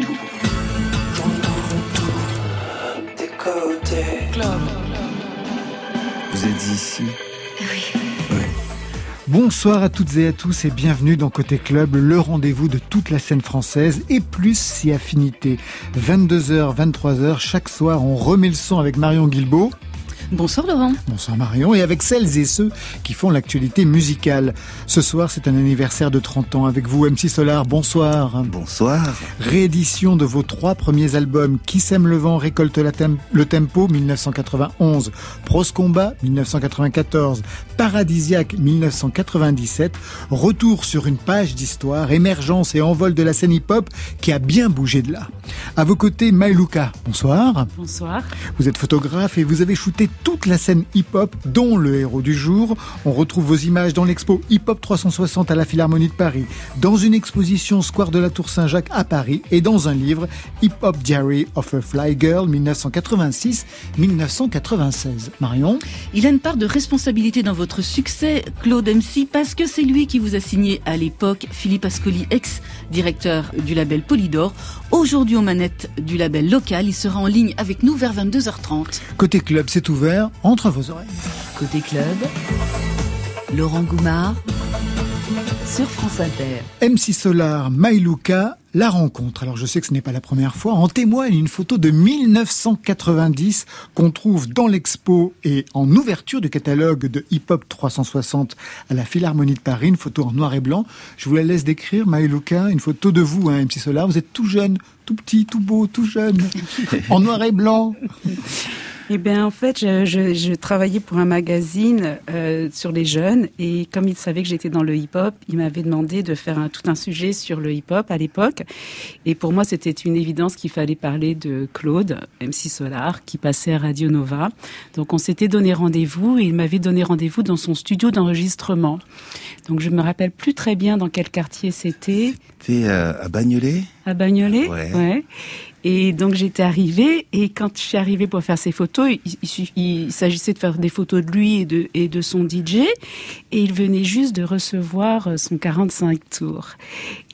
J'entends tout. Club. Vous êtes ici Oui. Bonsoir à toutes et à tous et bienvenue dans Côté Club, le rendez-vous de toute la scène française et plus si affinité. 22h, 23h, chaque soir on remet le son avec Marion Guilbeault. Bonsoir Laurent. Bonsoir Marion et avec celles et ceux qui font l'actualité musicale. Ce soir c'est un anniversaire de 30 ans avec vous MC Solar, bonsoir. Bonsoir. Réédition de vos trois premiers albums Qui sème le vent récolte la tem- le tempo 1991, Pros Combat 1994, Paradisiaque 1997, retour sur une page d'histoire, émergence et envol de la scène hip-hop qui a bien bougé de là. À vos côtés Maïlouka, bonsoir. Bonsoir. Vous êtes photographe et vous avez shooté toute la scène hip-hop, dont le héros du jour. On retrouve vos images dans l'expo Hip-Hop 360 à la Philharmonie de Paris, dans une exposition Square de la Tour Saint-Jacques à Paris et dans un livre Hip-Hop Diary of a Fly Girl 1986-1996. Marion? Il a une part de responsabilité dans votre succès, Claude MC, parce que c'est lui qui vous a signé à l'époque Philippe Ascoli, ex-directeur du label Polydor. Aujourd'hui aux manettes du label local, il sera en ligne avec nous vers 22h30. Côté club, c'est ouvert entre vos oreilles. Côté club, Laurent Goumard sur France Inter. MC Solar, Maïlouka, la rencontre. Alors je sais que ce n'est pas la première fois. En témoigne une photo de 1990 qu'on trouve dans l'expo et en ouverture du catalogue de Hip Hop 360 à la Philharmonie de Paris. Une photo en noir et blanc. Je vous la laisse décrire, Maïlouka. Une photo de vous, hein, MC Solar. Vous êtes tout jeune, tout petit, tout beau, tout jeune. en noir et blanc. Eh bien, en fait, je, je, je travaillais pour un magazine euh, sur les jeunes et comme il savait que j'étais dans le hip-hop, il m'avait demandé de faire un, tout un sujet sur le hip-hop à l'époque. Et pour moi, c'était une évidence qu'il fallait parler de Claude, MC Solar, qui passait à Radio Nova. Donc, on s'était donné rendez-vous et il m'avait donné rendez-vous dans son studio d'enregistrement. Donc, je me rappelle plus très bien dans quel quartier c'était. T'es euh, à Bagnolet? À Bagnolet Ouais. ouais. Et donc j'étais arrivée et quand je suis arrivée pour faire ces photos, il, il suff- il s'agissait de faire des photos de lui et de, et de son DJ et il venait juste de recevoir euh, son 45 tours.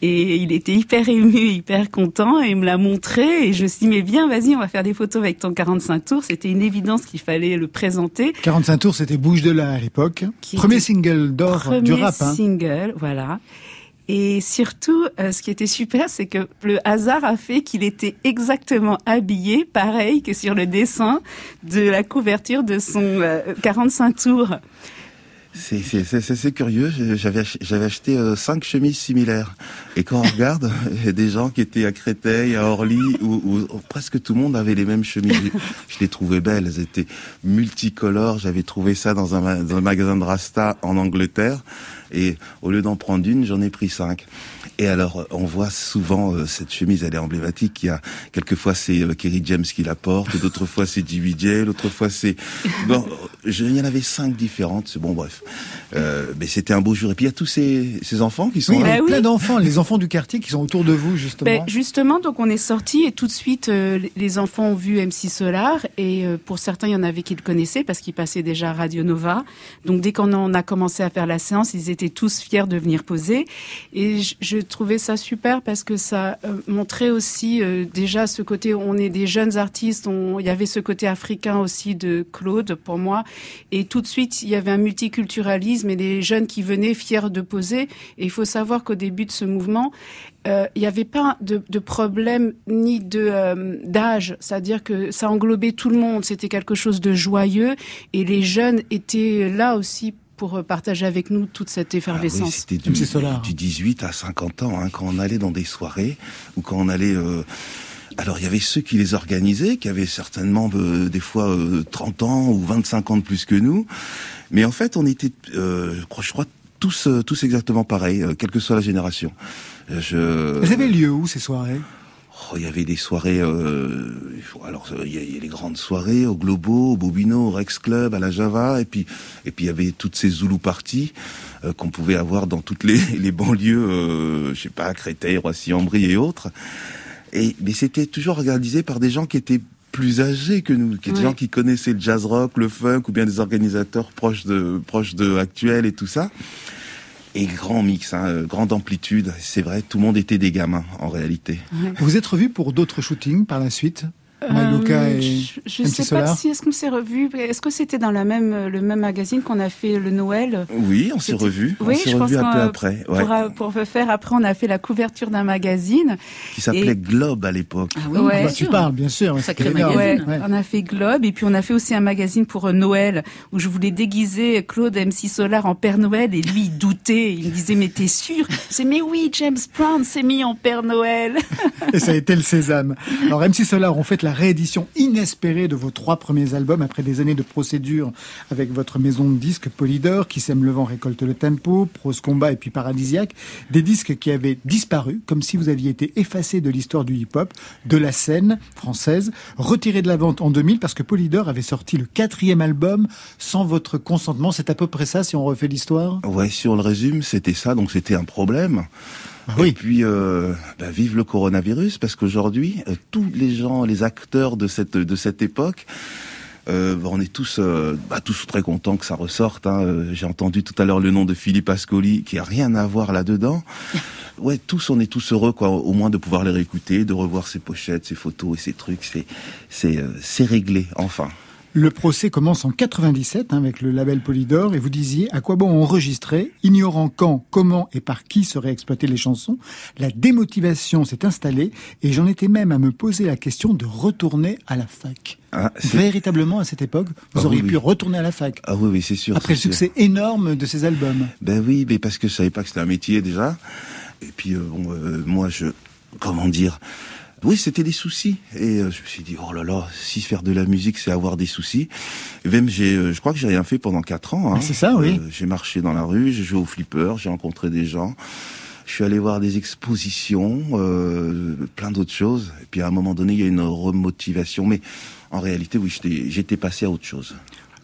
Et il était hyper ému, hyper content et il me l'a montré et je me suis dit mais bien vas-y on va faire des photos avec ton 45 tours. C'était une évidence qu'il fallait le présenter. 45 tours, c'était Bouge de là à l'époque. Premier était single d'or Premier du rap. Hein. single, voilà. Et surtout, euh, ce qui était super, c'est que le hasard a fait qu'il était exactement habillé, pareil que sur le dessin de la couverture de son euh, 45 tours. C'est curieux. J'avais ach- j'avais acheté euh, cinq chemises similaires. Et quand on regarde, il y a des gens qui étaient à Créteil, à Orly, où, où- où presque tout le monde avait les mêmes chemises. Je, les trouvais belles. Elles étaient multicolores. J'avais trouvé ça dans un, dans un magasin de Rasta en Angleterre. Et au lieu d'en prendre une, j'en ai pris cinq. Et alors, euh, on voit souvent euh, cette chemise, elle est emblématique. Il y a quelquefois c'est euh, Kerry James qui la porte, d'autres fois c'est JBJ, l'autre fois c'est. je- Il y en avait cinq différentes. C'est bon, bref. Euh, mais c'était un beau jour. Et puis il y a tous ces, ces enfants qui sont Oui, il y là. a Bah oui. plein d'enfants, les enfants du quartier qui sont autour de vous, justement. Ben, justement, donc on est sorti et tout de suite, euh, les- enfants ont vu MC Solar et euh, pour certains, il y en avait qui le connaissaient parce qu'il passait déjà à Radio Nova. Donc dès qu'on a commencé à faire la séance, ils étaient tous fiers de venir poser et je, je trouvais ça super parce que ça euh, montrait aussi euh, déjà ce côté, on est des jeunes artistes, on- il y avait ce côté africain aussi de Claude pour moi et tout de suite, il y avait un multiculturalisme et des jeunes qui venaient fiers de poser. Et il faut savoir qu'au début de ce mouvement, euh, il n'y avait pas de, de problème ni de euh, d'âge, c'est-à-dire que ça englobait tout le monde. C'était quelque chose de joyeux et les jeunes étaient là aussi pour euh, partager avec nous toute cette Ah oui, effervescence. c'était du, du 18 à 50 ans, hein, quand on allait dans des soirées ou quand on allait. euh, alors il y avait ceux qui les organisaient, qui avaient certainement euh, des fois euh, 30 ans ou 25 ans de plus que nous, mais en fait on était, euh, je crois, je crois tous euh, tous exactement pareils, euh, quelle que soit la génération. Je... Vous avez lieu où ces soirées? Oh, il y avait des soirées. Euh, alors, il y, y a les grandes soirées au Globo, au Bobino, au Rex Club, à la Java, et puis et puis il y avait toutes ces Zulu parties euh, qu'on pouvait avoir dans toutes les, les banlieues, euh, je sais pas, Créteil, Roissy-en-Brie et autres. Et mais c'était toujours organisé par des gens qui étaient plus âgés que nous, qui des Ouais. gens qui connaissaient le jazz rock, le funk, ou bien des organisateurs proches de proches de actuels et tout ça. et grand mix, hein, euh, grande amplitude. C'est vrai, tout le monde était des gamins en réalité. Vous êtes revu pour d'autres shootings par la suite? Maïlouka Euh, et je MC sais Solar pas si est-ce qu'on s'est revu. Est-ce que c'était dans la même le même magazine qu'on a fait le Noël? Oui, on s'est revus. Oui, on s'est je pense revus un peu après. Ouais. pour, pour faire après, on a fait la couverture d'un magazine. Qui s'appelait et- Globe à l'époque. Ah oui, Ouais. bien Bah, Tu parles, bien sûr. Sacré magazine. Ouais, Ouais. on a fait Globe et puis on a fait aussi un magazine pour euh, Noël où je voulais déguiser Claude MC Solar en Père Noël et lui il doutait, il me disait mais t'es sûr? C'est mais oui, James Brown s'est mis en Père Noël. Et ça a été le sésame. Alors MC Solar, on fait la réédition inespérée de vos trois premiers albums après des années de procédure avec votre maison de disques Polydor, qui sème le vent récolte le tempo, Prose Combat et puis Paradisiaque. Des disques qui avaient disparu, comme si vous aviez été effacé de l'histoire du hip-hop, de la scène française, retiré de la vente en 2000 parce que Polydor avait sorti le quatrième album sans votre consentement. C'est à peu près ça si on refait l'histoire? Ouais, si on le résume, c'était ça, donc c'était un problème. Bah Et oui. puis, euh, bah, vive le coronavirus, parce qu'aujourd'hui, euh, tous les gens, les acteurs de cette de cette époque, euh, on est tous euh, bah, tous très contents que ça ressorte. Hein. Euh, J'ai entendu tout à l'heure le nom de Philippe Ascoli, qui a rien à voir là-dedans. Ouais, tous, on est tous heureux, quoi, au moins de pouvoir les réécouter, de revoir ses pochettes, ses photos et ses trucs. C'est c'est euh, c'est réglé, enfin. Le procès commence en 97 hein, avec le label Polydor et vous disiez à quoi bon enregistrer, ignorant quand, comment et par qui seraient exploitées les chansons. La démotivation s'est installée et j'en étais même à me poser la question de retourner à la fac. C'est- Véritablement à cette époque, vous Ah auriez oui, pu oui. retourner à la fac. ah oui, oui, c'est sûr. Après le sûr. succès énorme de ces albums. Ben oui, mais parce que je savais pas que c'était un métier déjà. Et puis euh, bon, euh, moi je, comment dire, oui, c'était des soucis. Et euh, je me suis dit, oh là là, si faire de la musique, c'est avoir des soucis. Et même j'ai, euh, je crois que j'ai rien fait pendant quatre ans. Hein. Ah, c'est ça, oui. Euh, j'ai marché dans la rue, j'ai joué au flipper, j'ai rencontré des gens. Je suis allé voir des expositions, euh, plein d'autres choses. Et puis à un moment donné, il y a une remotivation. Mais en réalité, oui, j'étais passé à autre chose.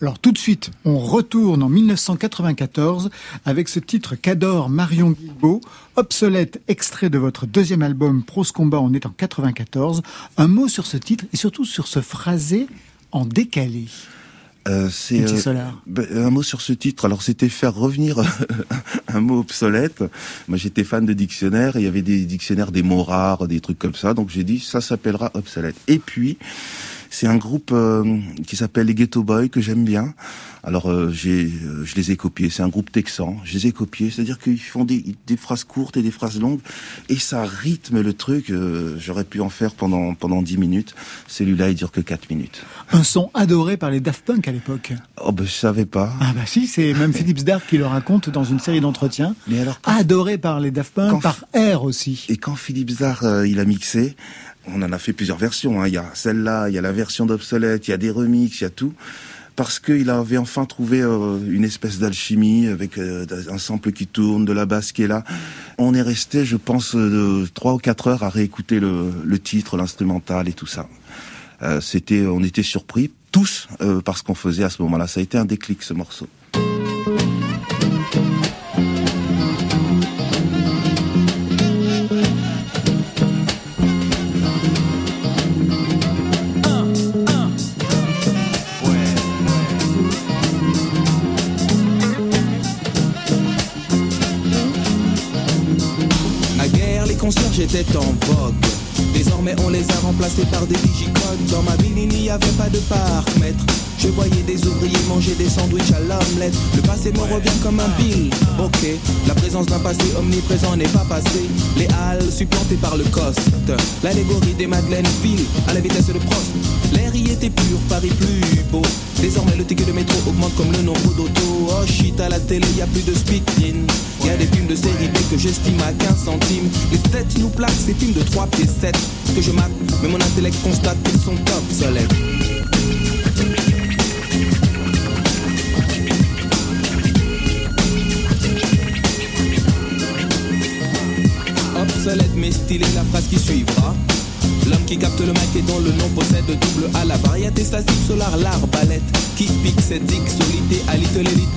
Alors tout de suite, on retourne en 1994 avec ce titre qu'adore Marion Guilbault, obsolète extrait de votre deuxième album Prose Combat, on est en 94. Un mot sur ce titre et surtout sur ce phrasé en décalé. Euh, c'est euh, ben, un mot sur ce titre. Alors c'était faire revenir un mot obsolète. Moi j'étais fan de dictionnaires. et Il y avait des dictionnaires des mots rares, des trucs comme ça. Donc j'ai dit ça s'appellera obsolète. Et puis c'est un groupe euh, qui s'appelle les Ghetto Boys que j'aime bien. Alors euh, j'ai, euh, je les ai copiés. C'est un groupe texan. Je les ai copiés. C'est-à-dire qu'ils font des, des phrases courtes et des phrases longues et ça rythme le truc. Euh, J'aurais pu en faire pendant pendant dix minutes. Celui-là il dure que quatre minutes. Un son adoré par les Daft Punk à l'époque. Oh ben je savais pas. Ah bah si, c'est même Philippe Stark qui le raconte dans une série d'entretiens. Mais alors Adoré par les Daft Punk, Quand- par R aussi. Et quand Philippe Zar euh, il a mixé, on en a fait plusieurs versions. hein. Il y a celle-là, il y a la version d'obsolète, il y a des remixes, il y a tout. Parce qu'il avait enfin trouvé euh, une espèce d'alchimie avec euh, un sample qui tourne, de la basse qui est là. On est resté, je pense, euh, trois ou quatre heures à réécouter le, le titre, l'instrumental et tout ça. C'était, on était surpris tous euh, par ce qu'on faisait à ce moment-là. Ça a été un déclic ce morceau. Étaient en vogue. Désormais, on les a remplacés par des digicodes. Dans ma ville, il n'y avait pas de parc-mètre. Je voyais des ouvriers manger des sandwichs à l'omelette. Le passé me revient comme un bill. Ok, la présence d'un passé omniprésent n'est pas passé. Les halles supplantées par le coste. L'allégorie des Madeleines ville à la vitesse de Prost. L'air y était pur, Paris plus beau. Désormais, le ticket de métro augmente comme le nombre d'autos. Oh shit, à la télé, y a plus de speak-in. Y a des films de série B que j'estime à 15 centimes. Les têtes nous plaquent ces films de 3 pieds 7 que je mate, mais mon intellect constate qu'ils sont obsolètes. Obsolète mais stylé, la phrase qui suivra. L'homme qui capte le mic et dont le nom possède double A la variété statique solar l'arbalète qui pique cette dixolité à l'élite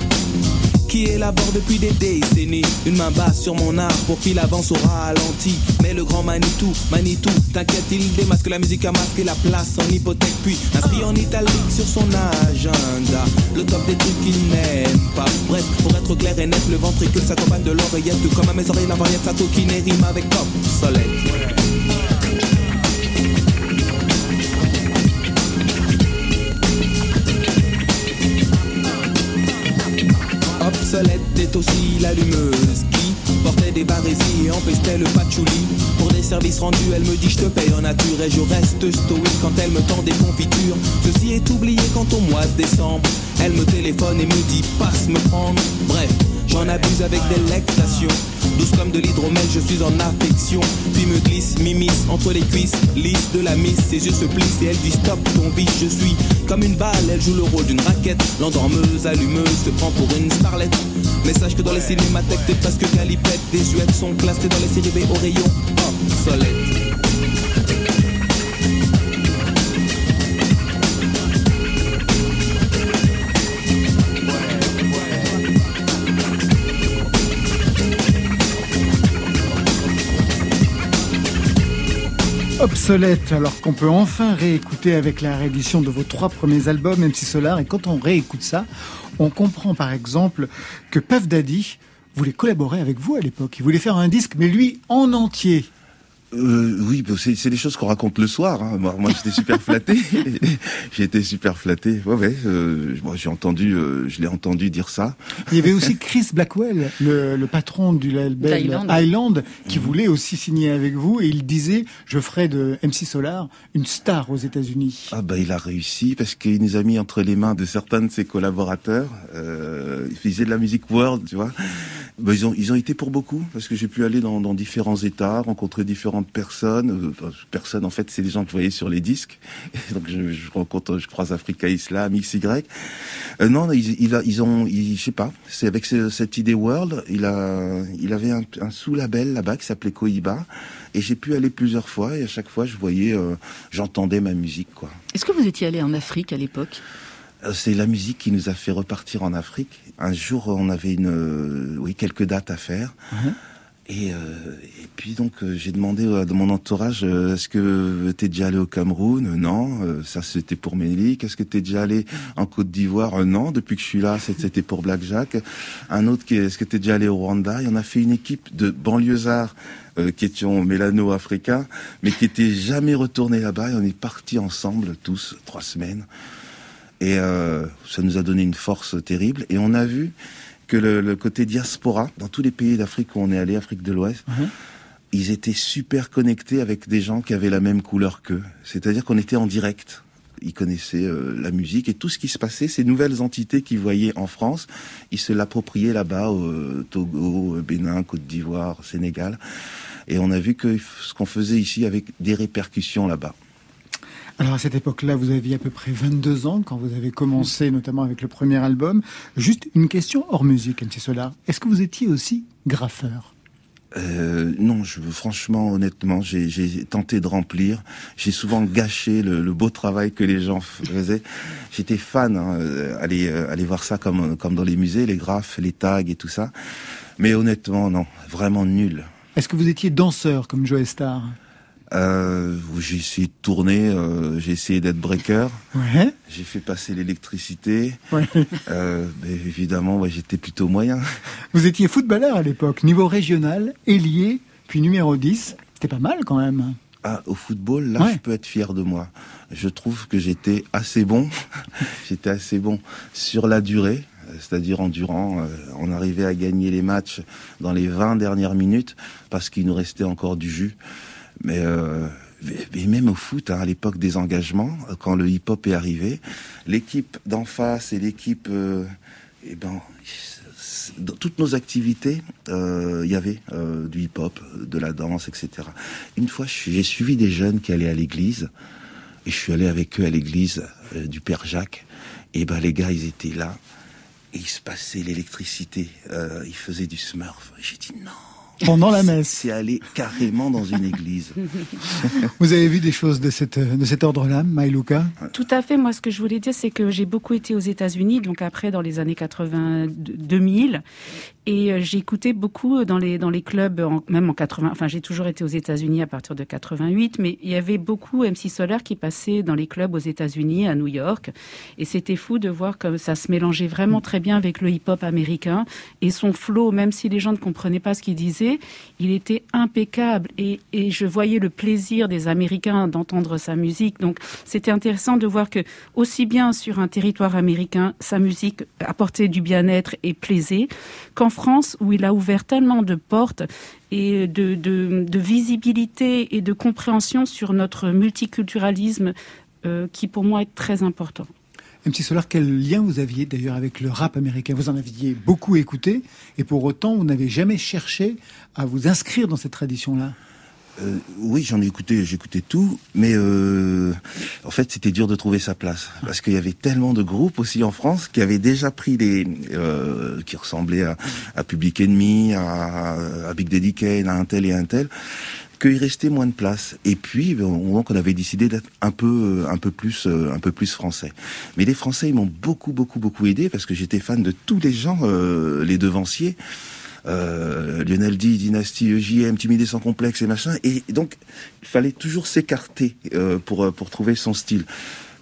qui élabore depuis des décennies? Une main basse sur mon art pour qu'il avance au ralenti. Mais le grand Manitou, Manitou, t'inquiète, il démasque la musique à masquer la place en hypothèque, puis inscrit en italique sur son agenda. Le top des trucs qu'il n'aime pas. Bref, pour être clair et net, le ventricule s'accompagne de l'oreillette. Comme à mes oreilles, la variette, sa qui rime avec pop, Obsolète est aussi l'allumeuse qui portait des barésies et empestait le patchouli. Pour des services rendus, elle me dit je te paye en nature et je reste stoïque quand elle me tend des confitures. Ceci est oublié quand au mois de décembre, elle me téléphone et me dit passe me prendre. Bref, j'en abuse avec délectation. Douce comme de l'hydromel, je suis en affection. Puis me glisse, m'immisce entre les cuisses, lisse de la miss. Ses yeux se plissent et elle dit stop ton vice. Je suis comme une balle, elle joue le rôle d'une raquette. L'endormeuse, allumeuse, se prend pour une starlette. Mais sache que dans les cinémathèques, t'es presque calipette. Des suettes sont classées dans les séries B au rayon obsolète. Alors qu'on peut enfin réécouter avec la réédition de vos trois premiers albums, MC Solar. Et quand on réécoute ça, on comprend par exemple que Puff Daddy voulait collaborer avec vous à l'époque. Il voulait faire un disque, mais lui en entier. Euh, oui, c'est, c'est des choses qu'on raconte le soir. Hein. Moi, moi, j'étais super flatté. j'ai été super flatté. Ouais, ouais. Euh, moi, j'ai entendu, euh, je l'ai entendu dire ça. Il y avait aussi Chris Blackwell, le, le patron du label Island. Island, qui voulait aussi signer avec vous, et il disait je ferai de MC Solar une star aux États-Unis. Ah bah il a réussi parce qu'il nous a mis entre les mains de certains de ses collaborateurs. Euh, il faisait de la musique world, tu vois. Bah, ils ont ils ont été pour beaucoup parce que j'ai pu aller dans, dans différents États, rencontrer différentes personnes. Euh, enfin, personnes en fait, c'est les gens que je voyais sur les disques. Donc je, je rencontre, je croise Africa Islam, XY. Euh, non, ils, ils ont, ils- je sais pas. C'est avec ce- cette idée world, il a, il avait un, un sous-label là-bas qui s'appelait Cohiba. Et j'ai pu aller plusieurs fois et à chaque fois je voyais, euh, j'entendais ma musique quoi. Est-ce que vous étiez allé en Afrique à l'époque? C'est la musique qui nous a fait repartir en Afrique. Un jour, on avait une, oui, quelques dates à faire. Et, euh, et puis donc euh, j'ai demandé à mon entourage euh, est-ce que t'es déjà allé au Cameroun? Euh, Non, euh, ça c'était pour Mélique. Est-ce que t'es déjà allé en Côte d'Ivoire? Euh, Non, depuis que je suis là, c'était pour Black Jack. Un autre qui est est-ce que t'es déjà allé au Rwanda? Et on a fait une équipe de banlieusards qui étions mélano-africains, mais qui étaient jamais retournés là-bas. Et on est partis ensemble tous trois semaines. Et ça nous a donné une force terrible. Et on a vu que le, le côté diaspora, dans tous les pays d'Afrique où on est allé, Afrique de l'Ouest, ils étaient super connectés avec des gens qui avaient la même couleur qu'eux. C'est-à-dire qu'on était en direct. Ils connaissaient euh, la musique et tout ce qui se passait, ces nouvelles entités qu'ils voyaient en France, ils se l'appropriaient là-bas, au euh, Togo, euh, Bénin, Côte d'Ivoire, Sénégal. Et on a vu que ce qu'on faisait ici avec des répercussions là-bas. Alors à cette époque-là, vous aviez à peu près 22 ans quand vous avez commencé, notamment avec le premier album. Juste une question hors musique, MC Solar. Est-ce que vous étiez aussi graffeur? Euh, non, je, franchement, honnêtement, j'ai tenté de remplir. J'ai souvent gâché le, le beau travail que les gens faisaient. J'étais fan, hein, euh, aller, euh, aller voir ça comme, comme dans les musées, les graphes, les tags et tout ça. Mais honnêtement, non, vraiment nul. Est-ce que vous étiez danseur comme Joe Star Euh, j'ai essayé de tourner, euh, j'ai essayé d'être breaker, Ouais. j'ai fait passer l'électricité. ouais. Euh, mais évidemment, ouais, j'étais plutôt moyen. Vous étiez footballeur à l'époque, niveau régional, ailier, puis numéro 10. C'était pas mal quand même. Ah, au football, là, Ouais. je peux être fier de moi. Je trouve que j'étais assez bon. j'étais assez bon sur la durée, c'est-à-dire en durant. euh, on arrivait à gagner les matchs dans les 20 dernières minutes parce qu'il nous restait encore du jus. Mais, euh, mais- même au foot, hein, à l'époque des engagements, euh, quand le hip-hop est arrivé, l'équipe d'en face et l'équipe, euh, eh ben, dans toutes nos activités, euh, il y avait euh, du hip-hop, de la danse, etc. Une fois, j'ai suivi des jeunes qui allaient à l'église, et je suis allé avec eux à l'église euh, du Père Jacques. Et ben les gars, ils étaient là, et il se passait l'électricité. Euh, ils faisaient du smurf. J'ai dit non, pendant la messe. C'est aller carrément dans une église. Vous avez vu des choses de, cette, de cet ordre-là, Maïlouka Tout à fait. Moi, ce que je voulais dire, c'est que j'ai beaucoup été aux États-Unis, donc après, dans les années 80, 2000. Et euh, j'ai écouté beaucoup dans les, dans les clubs, même en 80. Enfin, j'ai toujours été aux États-Unis à partir de 88, mais il y avait beaucoup MC Solar qui passaient dans les clubs aux États-Unis, à New York. Et c'était fou de voir que ça se mélangeait vraiment très bien avec le hip-hop américain. Et son flow, même si les gens ne comprenaient pas ce qu'il disait, il était impeccable. Et, et je voyais le plaisir des Américains d'entendre sa musique. Donc, c'était intéressant de voir que, aussi bien sur un territoire américain, sa musique apportait du bien-être et plaisait, qu'en France, où il a ouvert tellement de portes et de, de, de visibilité et de compréhension sur notre multiculturalisme euh, qui pour moi est très important. MC Solar, quel lien vous aviez d'ailleurs avec le rap américain? Vous en aviez beaucoup écouté et pour autant vous n'avez jamais cherché à vous inscrire dans cette tradition-là? Euh, oui, j'en ai écouté, j'écoutais tout, mais euh, en fait, c'était dur de trouver sa place parce qu'il y avait tellement de groupes aussi en France qui avaient déjà pris des, euh, qui ressemblaient à, Public Enemy, à, Big Daddy Kane, à un tel et un tel, qu'il restait moins de place. Et puis, donc, on avait décidé d'être un peu, un peu plus, un peu plus français. Mais les Français, ils m'ont beaucoup, beaucoup, beaucoup aidé parce que j'étais fan de tous les gens, euh, les devanciers. Euh, Lionel D, Dynasty, EJM, Timidé sans complexe et machin. Et donc, il fallait toujours s'écarter euh, pour pour trouver son style.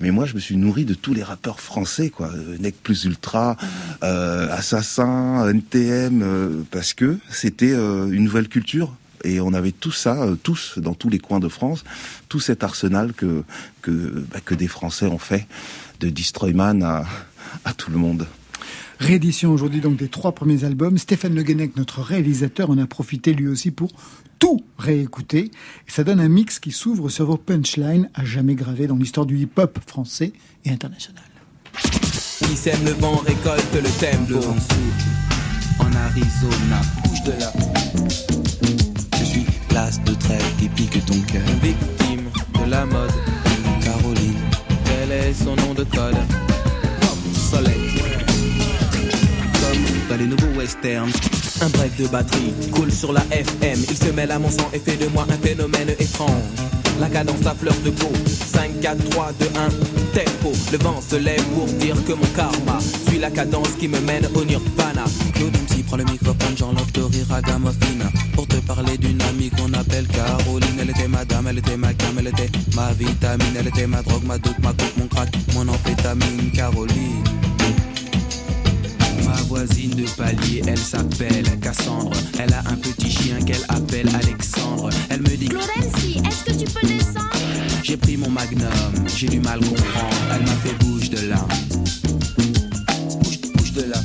Mais moi, je me suis nourri de tous les rappeurs français, quoi. Nec plus ultra, euh, Assassin, NTM, euh, parce que c'était euh, une nouvelle culture. Et on avait tout ça, euh, tous, dans tous les coins de France, tout cet arsenal que que, bah, que des Français ont fait, de Destroyman à, à tout le monde. Réédition aujourd'hui donc des trois premiers albums. Stéphane Le Guenec, notre réalisateur, en a profité lui aussi pour tout réécouter. Et ça donne un mix qui s'ouvre sur vos punchlines à jamais gravés dans l'histoire du hip-hop français et international. Qui sème le vent récolte le tempo. Le vent souffle en Arizona. Bouge de là. Je suis l'as de trêve qui pique ton cœur. Victime de la mode. Caroline. Quel est son nom de code Soleil. Dans les nouveaux westerns. Un break de batterie coule sur la FM. Il se mêle à mon sang et fait de moi un phénomène étrange. La cadence à fleur de peau. 5, 4, 3, 2, 1, tempo. Le vent se lève pour dire que mon karma suit la cadence qui me mène au nirvana. Claude MC prend le microphone, j'enlève à Gamofina. Pour te parler d'une amie qu'on appelle Caroline. Elle était ma dame, elle était ma cam, elle était ma vitamine. Elle était ma drogue, ma doute, ma coupe, mon crack, mon amphétamine. Caroline. Ma voisine de palier, elle s'appelle Cassandre. Elle a un petit chien qu'elle appelle Alexandre. Elle me dit MC, est-ce que tu peux descendre? J'ai pris mon magnum, j'ai du mal comprendre. Elle m'a fait bouge de là. Bouge, bouge de là.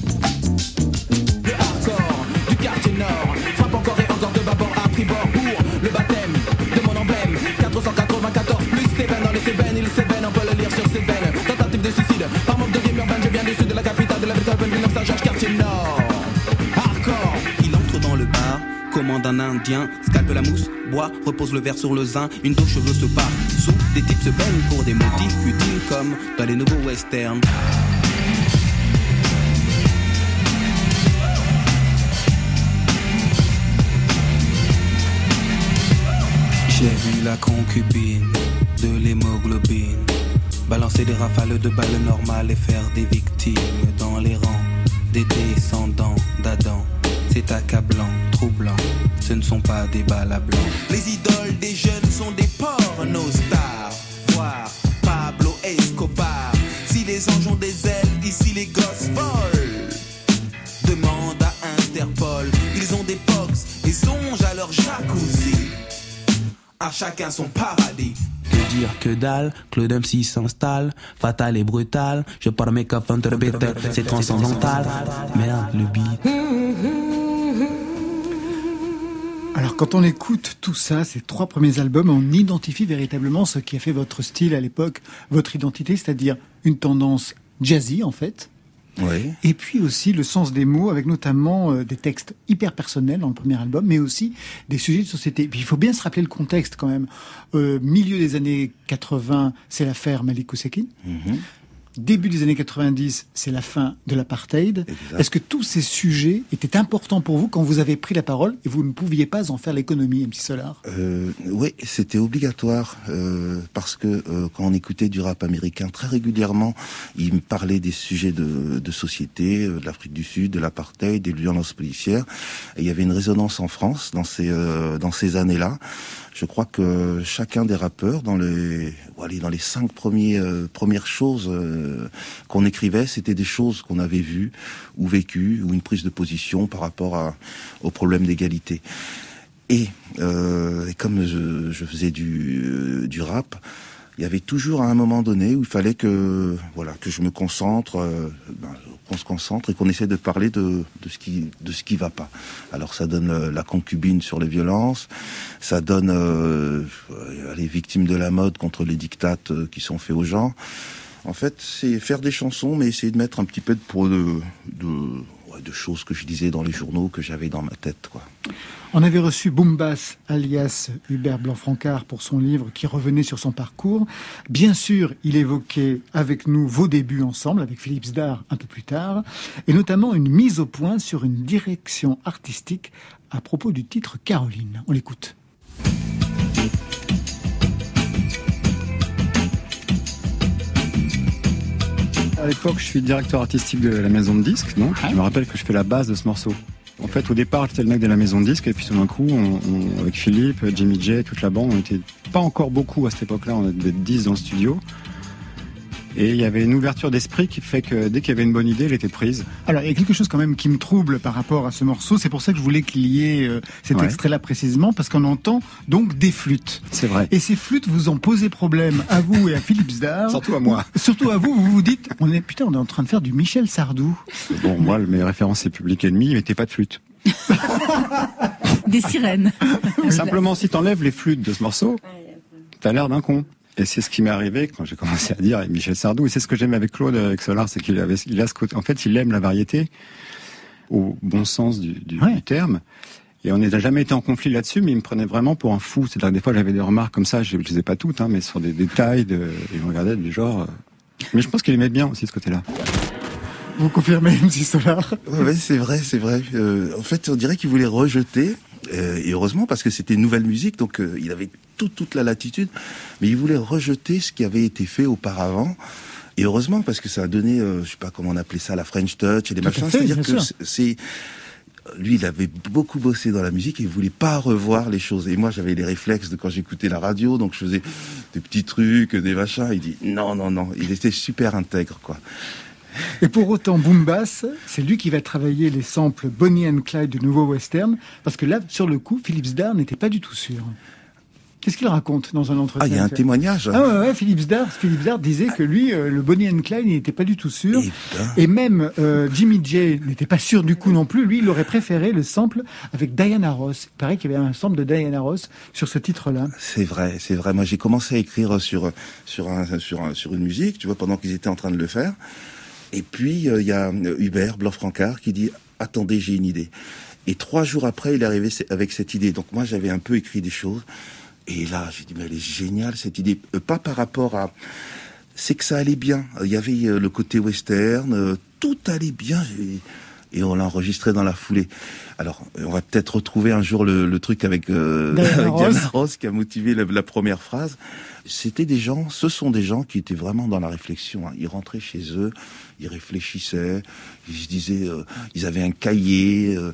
Commande un indien, scalpe la mousse, boit, repose le verre sur le zin, une douche cheveux se part. Sous, des types se baignent pour des motifs futiles comme dans les nouveaux westerns. J'ai vu la concubine de l'hémoglobine balancer des rafales de balles normales et faire des victimes dans les rangs des descendants d'Adam. C'est accablant, ce ne sont pas des balles à blanc. Les idoles des jeunes sont des porno-stars, voir Pablo Escobar. Si les anges ont des ailes, ici les gosses volent. Demande à Interpol, ils ont des box et songent à leur jacuzzi. À chacun son paradis. Que dire que dalle, Claude MC s'installe, fatal et brutal, je pars mes entre bêtes, c'est transcendantal. Merde, le beat. Quand on écoute tout ça, ces trois premiers albums, on identifie véritablement ce qui a fait votre style à l'époque, votre identité, c'est-à-dire une tendance jazzy en fait, Oui. et puis aussi le sens des mots, avec notamment euh, des textes hyper personnels dans le premier album, mais aussi des sujets de société. Puis il faut bien se rappeler le contexte quand même. Euh, milieu des années 80, c'est l'affaire Malik Ousekine. Mhm. Début des années 90, c'est la fin de l'apartheid. Est-ce que tous ces sujets étaient importants pour vous quand vous avez pris la parole et vous ne pouviez pas en faire l'économie, MC Solar? Euh, Oui, c'était obligatoire euh, parce que euh, quand on écoutait du rap américain très régulièrement, il me parlait des sujets de, de société, de l'Afrique du Sud, de l'apartheid, des violences policières. Et il y avait une résonance en France dans ces dans ces années-là. Je crois que chacun des rappeurs, dans les, allez, dans les cinq premiers, premières choses euh, qu'on écrivait, c'était des choses qu'on avait vues ou vécues, ou une prise de position par rapport à, au problème d'égalité. Et, euh, comme je, faisais du, euh, du rap, il y avait toujours à un moment donné où il fallait que voilà que je me concentre, ben, qu'on se concentre et qu'on essaie de parler de, ce qui de va pas. Alors ça donne la concubine sur les violences, ça donne les victimes de la mode contre les dictates qui sont faits aux gens. En fait, c'est faire des chansons, mais essayer de mettre un petit peu de choses que je disais dans les journaux, que j'avais dans ma tête. On avait reçu Boombas, alias Hubert Blanc-Francard, pour son livre qui revenait sur son parcours. Bien sûr, il évoquait avec nous vos débuts ensemble, avec Philippe Zdar un peu plus tard, et notamment une mise au point sur une direction artistique à propos du titre Caroline. On l'écoute. À l'époque, je suis directeur artistique de la maison de disques, donc je me rappelle que je fais la base de ce morceau. En fait, au départ, j'étais le mec de la maison de disques, et puis tout d'un coup, on- on- avec Philippe, Jimmy J, toute la bande, on était pas encore beaucoup à cette époque-là, on était 10 dans le studio. Et il y avait une ouverture d'esprit qui fait que dès qu'il y avait une bonne idée, elle était prise. Alors, il y a quelque chose quand même qui me trouble par rapport à ce morceau. C'est pour ça que je voulais qu'il y ait euh, cet Ouais. extrait-là précisément, parce qu'on entend donc des flûtes. C'est vrai. Et ces flûtes vous ont posé problème à vous et à Philippe Zdar. Surtout à moi. Surtout à vous, vous vous dites, on est putain, on est en train de faire du Michel Sardou. Bon, moi, mes références, c'est Public Enemy, il mettait pas de flûte. Des sirènes. Simplement, si t'enlèves les flûtes de ce morceau, t'as l'air d'un con. Et c'est ce qui m'est arrivé quand j'ai commencé à dire Michel Sardou. Et c'est ce que j'aime avec Claude, avec Solar, c'est qu'il avait, il a ce côté. En fait, il aime la variété au bon sens du, du- Ouais. du terme. Et on n'a jamais été en conflit là-dessus, mais il me prenait vraiment pour un fou. C'est-à-dire que des fois, j'avais des remarques comme ça, je ne les ai pas toutes, hein, mais sur des détails, de, et il me regardait du genre. euh, Mais je pense qu'il aimait bien aussi ce côté-là. Vous confirmez, MC Solar? Ouais, c'est vrai, c'est vrai. Euh, en fait, on dirait qu'il voulait rejeter, et heureusement parce que c'était une nouvelle musique, donc euh, il avait toute toute la latitude, mais il voulait rejeter ce qui avait été fait auparavant. Et heureusement parce que ça a donné, euh, je sais pas comment on appelait ça, la French Touch et les Tout machins. C'est-à-dire que c'est lui, il avait beaucoup bossé dans la musique et il voulait pas revoir les choses. Et moi, j'avais les réflexes de quand j'écoutais la radio, donc je faisais des petits trucs, des machins. Il dit non, non, non. Il était super intègre, quoi. Et pour autant, Boombas, c'est lui qui va travailler les samples Bonnie and Clyde du nouveau western, parce que là, sur le coup, Philippe Zdar n'était pas du tout sûr. Qu'est-ce qu'il raconte dans un entretien Ah, il y a un témoignage. Ah ouais, ouais, Philippe Zdar, Philippe Zdar disait que lui, euh, le Bonnie and Clyde, il n'était pas du tout sûr. Eh ben. Et même euh, Jimmy J n'était pas sûr du coup non plus. Lui, il aurait préféré le sample avec Diana Ross. Il paraît qu'il y avait un sample de Diana Ross sur ce titre-là. C'est vrai, c'est vrai. Moi, j'ai commencé à écrire sur sur un, sur un- sur une musique, tu vois, pendant qu'ils étaient en train de le faire. Et puis euh, il y a euh, Hubert Blanc-Francard qui dit "Attendez, j'ai une idée." Et trois jours après, il est arrivé avec cette idée. Donc moi, j'avais un peu écrit des choses. Et là, j'ai dit "Mais elle est géniale cette idée." Euh, pas par rapport à c'est que ça allait bien. Il y avait le côté western, tout allait bien. Et on l'a enregistré dans la foulée. Alors, euh, on va peut-être retrouver un jour le, le truc avec, euh, avec Ross. Diana Ross qui a motivé la, la première phrase. C'était des gens, ce sont des gens qui étaient vraiment dans la réflexion. hein. Ils rentraient chez eux, ils réfléchissaient, ils se disaient, euh, ils avaient un cahier. euh,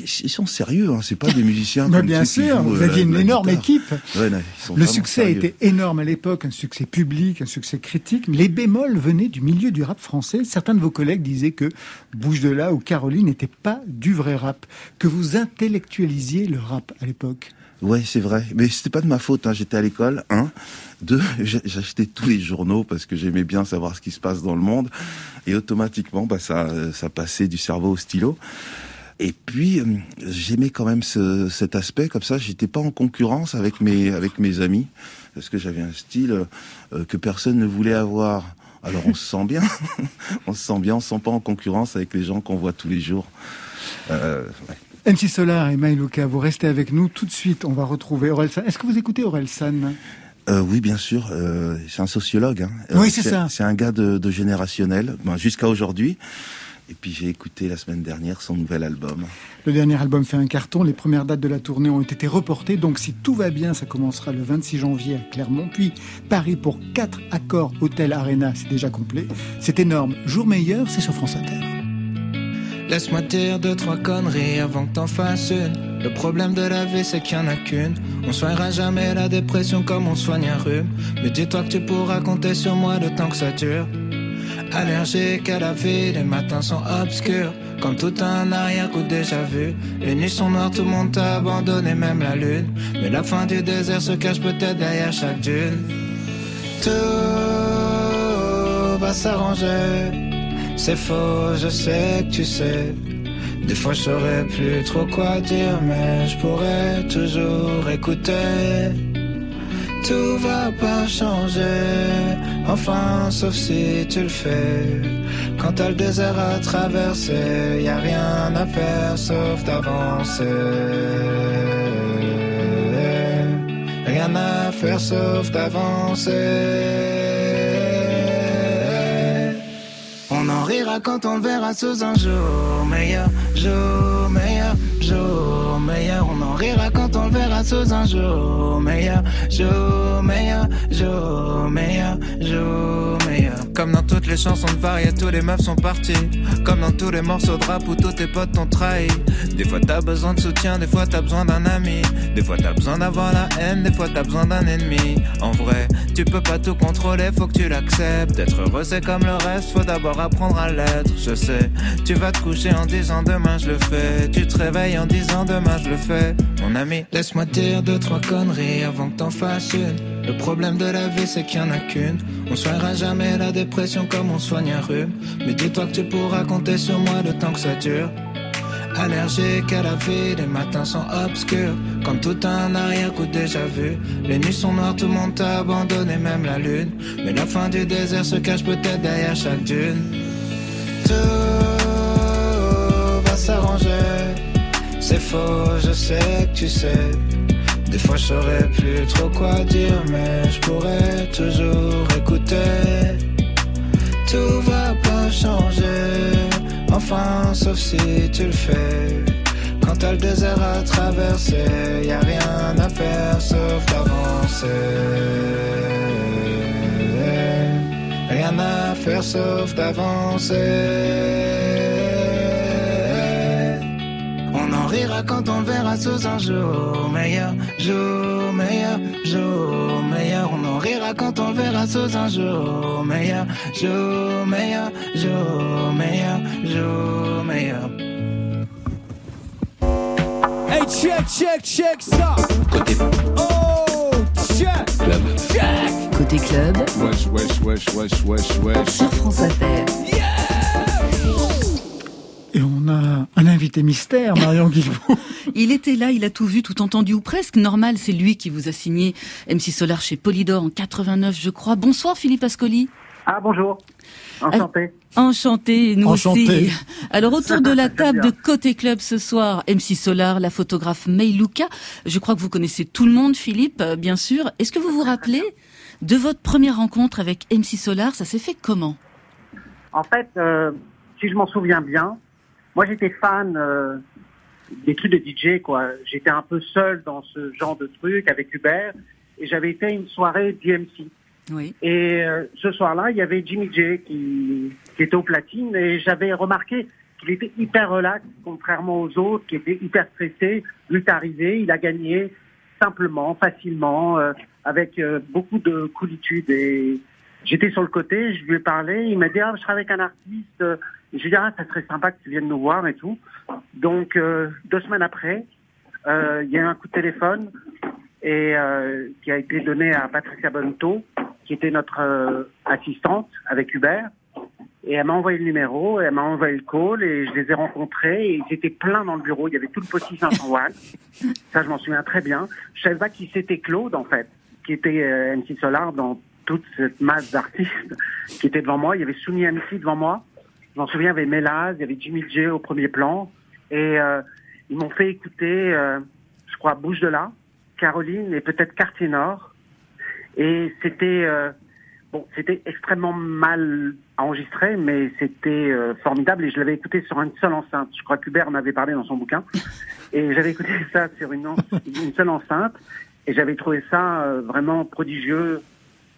ils sont sérieux, hein. c'est pas des musiciens. Mais comme bien sûr, vous euh, aviez une énorme guitare. équipe. Ouais, non, Le succès sérieux. était énorme à l'époque, un succès public, un succès critique. Les bémols venaient du milieu du rap français. Certains de vos collègues disaient que Bouche de là ou Caroline n'étaient pas du vrai rap, que vous intellectualisiez le rap à l'époque? Ouais, c'est vrai. Mais c'était pas de ma faute. Hein. J'étais à l'école. Un, deux, j'a- j'achetais tous les journaux parce que j'aimais bien savoir ce qui se passe dans le monde. Et automatiquement, bah, ça, euh, ça passait du cerveau au stylo. Et puis, euh, j'aimais quand même ce, cet aspect. Comme ça, j'étais pas en concurrence avec mes, avec mes amis parce que j'avais un style euh, que personne ne voulait avoir. Alors, on se sent bien. on se sent bien. On se sent pas en concurrence avec les gens qu'on voit tous les jours. Euh, ouais. MC Solar et Maïlouka, vous restez avec nous. Tout de suite, on va retrouver Aurel San. Est-ce que vous écoutez Aurel San? Euh, oui, bien sûr. Euh, c'est un sociologue. Hein. Oui, c'est ça. C'est un gars de, de générationnel, ben, jusqu'à aujourd'hui. Et puis j'ai écouté la semaine dernière son nouvel album. Le dernier album fait un carton, les premières dates de la tournée ont été reportées, donc si tout va bien, ça commencera le 26 janvier à Clermont, puis Paris pour 4 accords Hôtel Arena, c'est déjà complet. C'est énorme. Jour meilleur, c'est sur France Inter. Laisse-moi dire deux, trois conneries avant que t'en fasses une. Le problème de la vie, c'est qu'il y en a qu'une. On soignera jamais la dépression comme on soigne un rhume. Mais dis-toi que tu pourras compter sur moi le temps que ça dure. Allergique à la vie, les matins sont obscurs. Comme tout un arrière-coup déjà vu. Les nuits sont noires, tout le monde t'a abandonné, même la lune. Mais la fin du désert se cache peut-être derrière chaque dune. Tout va s'arranger. C'est faux, je sais que tu sais. Des fois je saurais plus trop quoi dire, mais je pourrais toujours écouter. Tout va pas changer, enfin sauf si tu le fais. Quand t'as le désert à traverser, y a rien à faire sauf d'avancer. Rien à faire sauf d'avancer. On en rira quand on le verra sous un jour meilleur, jour meilleur, jour meilleur. On en rira quand on le verra sous un jour meilleur, jour meilleur, jour meilleur, jour meilleur. Comme dans toutes les chansons de variété, tous les meufs sont partis. Comme dans tous les morceaux de rap où tous tes potes t'ont trahi. Des fois t'as besoin de soutien, des fois t'as besoin d'un ami. Des fois t'as besoin d'avoir la haine, des fois t'as besoin d'un ennemi. En vrai, tu peux pas tout contrôler, faut que tu l'acceptes. D'être heureux c'est comme le reste, faut d'abord apprendre à l'être. Je sais, tu vas te coucher en disant demain je le fais. Tu te réveilles en disant demain je le fais. Mon ami, laisse-moi dire deux, trois conneries avant que t'en fasses une. Le problème de la vie c'est qu'il y en a qu'une. On soignera jamais la dépression comme on soigne un rhume. Mais dis-toi que tu pourras compter sur moi le temps que ça dure. Allergique à la vie, les matins sont obscurs. Comme tout un arrière-coup déjà vu. Les nuits sont noires, tout le monde t'a abandonné, même la lune. Mais la fin du désert se cache peut-être derrière chaque dune. Tout va s'arranger. C'est faux, je sais que tu sais. Des fois je saurais plus trop quoi dire, mais je pourrais toujours écouter. Tout va pas changer, enfin sauf si tu le fais. Quand t'as le désert à traverser, y a rien à faire sauf d'avancer. Rien à faire sauf d'avancer. On en rira quand on le verra sous un jour meilleur, jour meilleur, jour meilleur. On en rira quand on le verra sous un jour meilleur, jour meilleur, jour meilleur, jour meilleur. Hey, check, check, check ça. Oh, check. Check. Côté club, Wesh, wesh, wesh, wesh, wesh, wesh. sur France Inter. On a un invité mystère, Marion Guilbault. Il était là, il a tout vu, tout entendu ou presque. Normal, c'est lui qui vous a signé MC Solar chez Polydor en 89, je crois. Bonsoir Philippe Ascoli. Ah bonjour, enchanté. Enchanté, nous Enchanté. aussi. Alors autour de la table de Côté Club ce soir, MC Solar, la photographe May Luca. Je crois que vous connaissez tout le monde, Philippe, euh, bien sûr. Est-ce que vous vous rappelez de votre première rencontre avec MC Solar? Ça s'est fait comment? En fait, euh, si je m'en souviens bien, moi j'étais fan euh, des trucs de DJ quoi. J'étais un peu seul dans ce genre de truc avec Hubert et j'avais fait une soirée DMC. Oui. Et euh, ce soir-là, il y avait Jimmy J qui, qui était au platine et j'avais remarqué qu'il était hyper relax, contrairement aux autres qui étaient hyper stressés. Arrivé, il a gagné simplement, facilement, euh, avec euh, beaucoup de coolitude. Et j'étais sur le côté, je lui ai parlé, il m'a dit ah je travaille avec un artiste. Je lui ai dit ah ça serait sympa que tu viennes nous voir et tout. Donc euh, deux semaines après, euh, il y a eu un coup de téléphone et euh, qui a été donné à Patricia Bonto, qui était notre assistante avec Hubert. Et elle m'a envoyé le numéro, elle m'a envoyé le call, et je les ai rencontrés, et ils étaient pleins dans le bureau. Il y avait tout le petit 500 watts. Ça, je m'en souviens très bien. Je savais pas qui c'était Claude, en fait, qui était MC Solar dans toute cette masse d'artistes qui étaient devant moi. Il y avait Souni MC devant moi. Je m'en souviens, il y avait Mélaz, il y avait Jimmy J au premier plan. Et euh, ils m'ont fait écouter, euh, je crois, Bouche de là, Caroline et peut-être Quartier Nord. Et c'était euh, bon, c'était extrêmement mal enregistré, mais c'était euh, formidable. Et je l'avais écouté sur une seule enceinte. Je crois qu'Hubert en avait parlé dans son bouquin. Et j'avais écouté ça sur une, une seule enceinte. Et j'avais trouvé ça euh, vraiment prodigieux,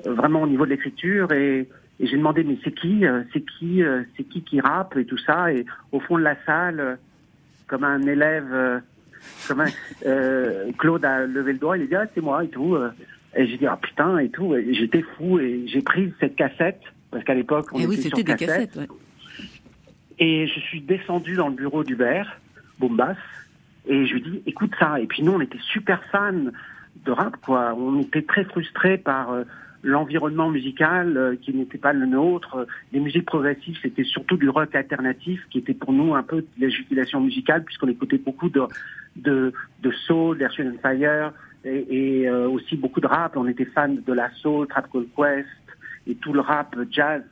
euh, vraiment au niveau de l'écriture. Et, et j'ai demandé mais c'est qui, euh, c'est qui, euh, c'est qui qui rappe et tout ça? Et au fond de la salle, euh, comme un élève, comme un, euh, Claude a levé le doigt, il a dit ah, c'est moi et tout. Et j'ai dit ah putain et tout. Et j'étais fou et j'ai pris cette cassette parce qu'à l'époque on Et était Eh oui, sur c'était des cassette. cassettes. ouais. Et je suis descendu dans le bureau d'Hubert, Bombas, et je lui dis, écoute ça. Et puis nous, on était super fans de rap, quoi. On était très frustrés par euh, l'environnement musical euh, qui n'était pas le nôtre. Les musiques progressives, c'était surtout du rock alternatif, qui était pour nous un peu de la jubilation musicale, puisqu'on écoutait beaucoup de, de, de soul, d'Air Fire, et, et, euh, aussi beaucoup de rap. On était fans de la soul, Trap Call Quest, et tout le rap jazz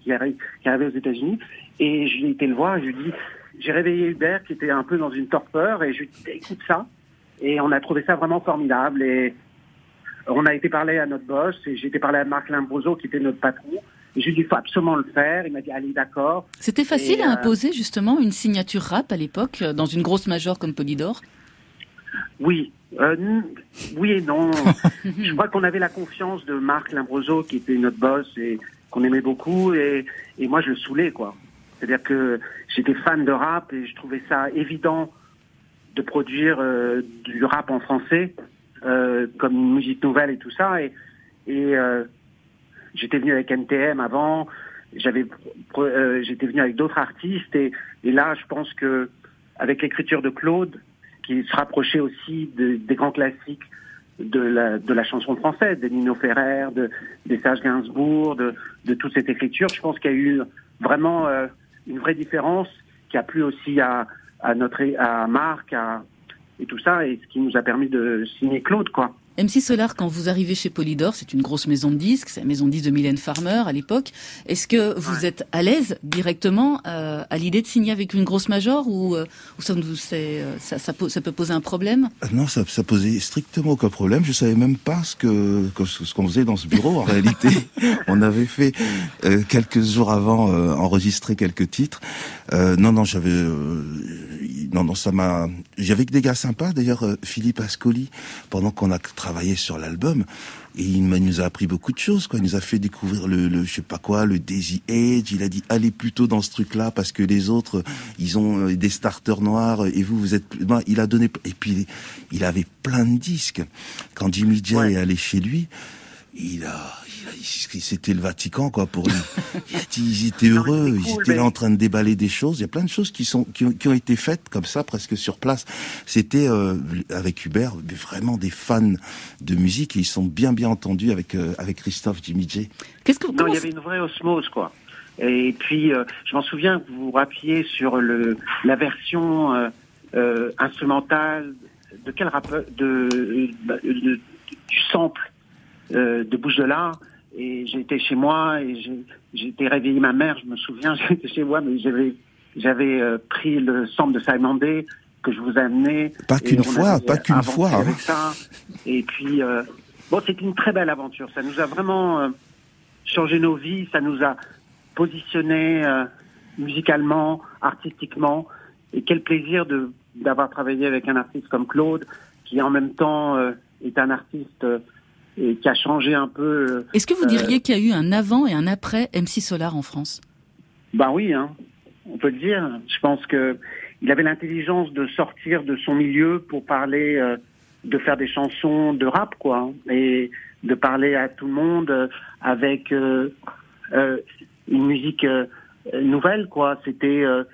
qui arrivait, qui arrivait aux États-Unis. Et j'ai été le voir et je lui ai dit, j'ai réveillé Hubert qui était un peu dans une torpeur et je lui ai dit, écoute ça. Et on a trouvé ça vraiment formidable et on a été parler à notre boss et j'ai été parler à Marc Limbroso qui était notre patron. Et je lui ai dit, il faut absolument le faire. Il m'a dit, allez, d'accord. C'était facile Et, à euh, imposer justement une signature rap à l'époque euh, dans une grosse major comme Polydor? Oui, euh, oui et non. je crois qu'on avait la confiance de Marc Limbroso, qui était notre boss et qu'on aimait beaucoup, et, et moi je le saoulais, quoi. C'est-à-dire que j'étais fan de rap et je trouvais ça évident de produire euh, du rap en français, euh, comme une musique nouvelle et tout ça. Et, et euh, j'étais venu avec NTM avant, j'avais, euh, j'étais venu avec d'autres artistes, et, et là je pense que avec l'écriture de Claude, qui se rapprochait aussi de- des grands classiques de la, de la chanson française, de Nino Ferrer, de, des Serge Gainsbourg, de, de toute cette écriture. Je pense qu'il y a eu vraiment euh, une vraie différence qui a plu aussi à, à notre à Marc à, et tout ça, et ce qui nous a permis de signer Claude, quoi. MC Solar, quand vous arrivez chez Polydor, c'est une grosse maison de disques, c'est la maison de disques de Mylène Farmer à l'époque. Est-ce que vous êtes à l'aise directement euh, à l'idée de signer avec une grosse major ou, euh, ou ça, euh, ça, ça, pose- ça peut poser un problème? Non, ça, ça posait strictement aucun problème. Je savais même pas ce que, que- ce qu'on faisait dans ce bureau. En réalité, on avait fait euh, quelques jours avant euh, enregistrer quelques titres. Euh, non, non, j'avais, euh, non, non, ça m'a. J'avais que des gars sympas. D'ailleurs, Philippe Ascoli, pendant qu'on a travaillé sur l'album, et il nous a appris beaucoup de choses. Quoi. Il nous a fait découvrir le, le je sais pas quoi, le Daisy Age. Il a dit allez plutôt dans ce truc-là parce que les autres, ils ont euh, des starters noirs et vous, vous êtes. plus- Non, il a donné. Et puis il avait plein de disques. Quand Jimmy J est allé chez lui, il a, c'était le Vatican quoi pour lui. Il a dit ils étaient heureux, ils cool, étaient là mais- en train de déballer des choses. Il y a plein de choses qui sont qui ont, qui ont été faites comme ça presque sur place. C'était euh, avec Hubert vraiment des fans de musique et ils sont bien bien entendus avec euh, avec Christophe Jimmy J. Qu'est-ce que Non, il y avait une vraie osmose, quoi. Et puis, euh, je m'en souviens que vous rappiez sur le, la version euh, euh, instrumentale de quel rappeur de, de- de- du sample euh, de Bouche de l'Art. Et j'étais chez moi et j'ai- j'étais réveillé ma mère. Je me souviens, j'étais chez moi, mais j'avais j'avais euh, pris le sample de Day que je vous ai amené. Pas qu'une fois, pas qu'une fois, hein. Avec ça. Et puis, euh, bon, c'était une très belle aventure. Ça nous a vraiment euh, changé nos vies. Ça nous a positionné euh, musicalement, artistiquement. Et quel plaisir de d'avoir travaillé avec un artiste comme Claude, qui en même temps euh, est un artiste euh, et qui a changé un peu. euh, Est-ce que vous euh, diriez qu'il y a eu un avant et un après MC Solar en France? Ben oui, hein, on peut le dire. Je pense que il avait l'intelligence de sortir de son milieu pour parler, euh, de faire des chansons de rap, quoi, hein, et de parler à tout le monde euh, avec euh, euh, une musique euh, nouvelle, quoi. C'était, euh,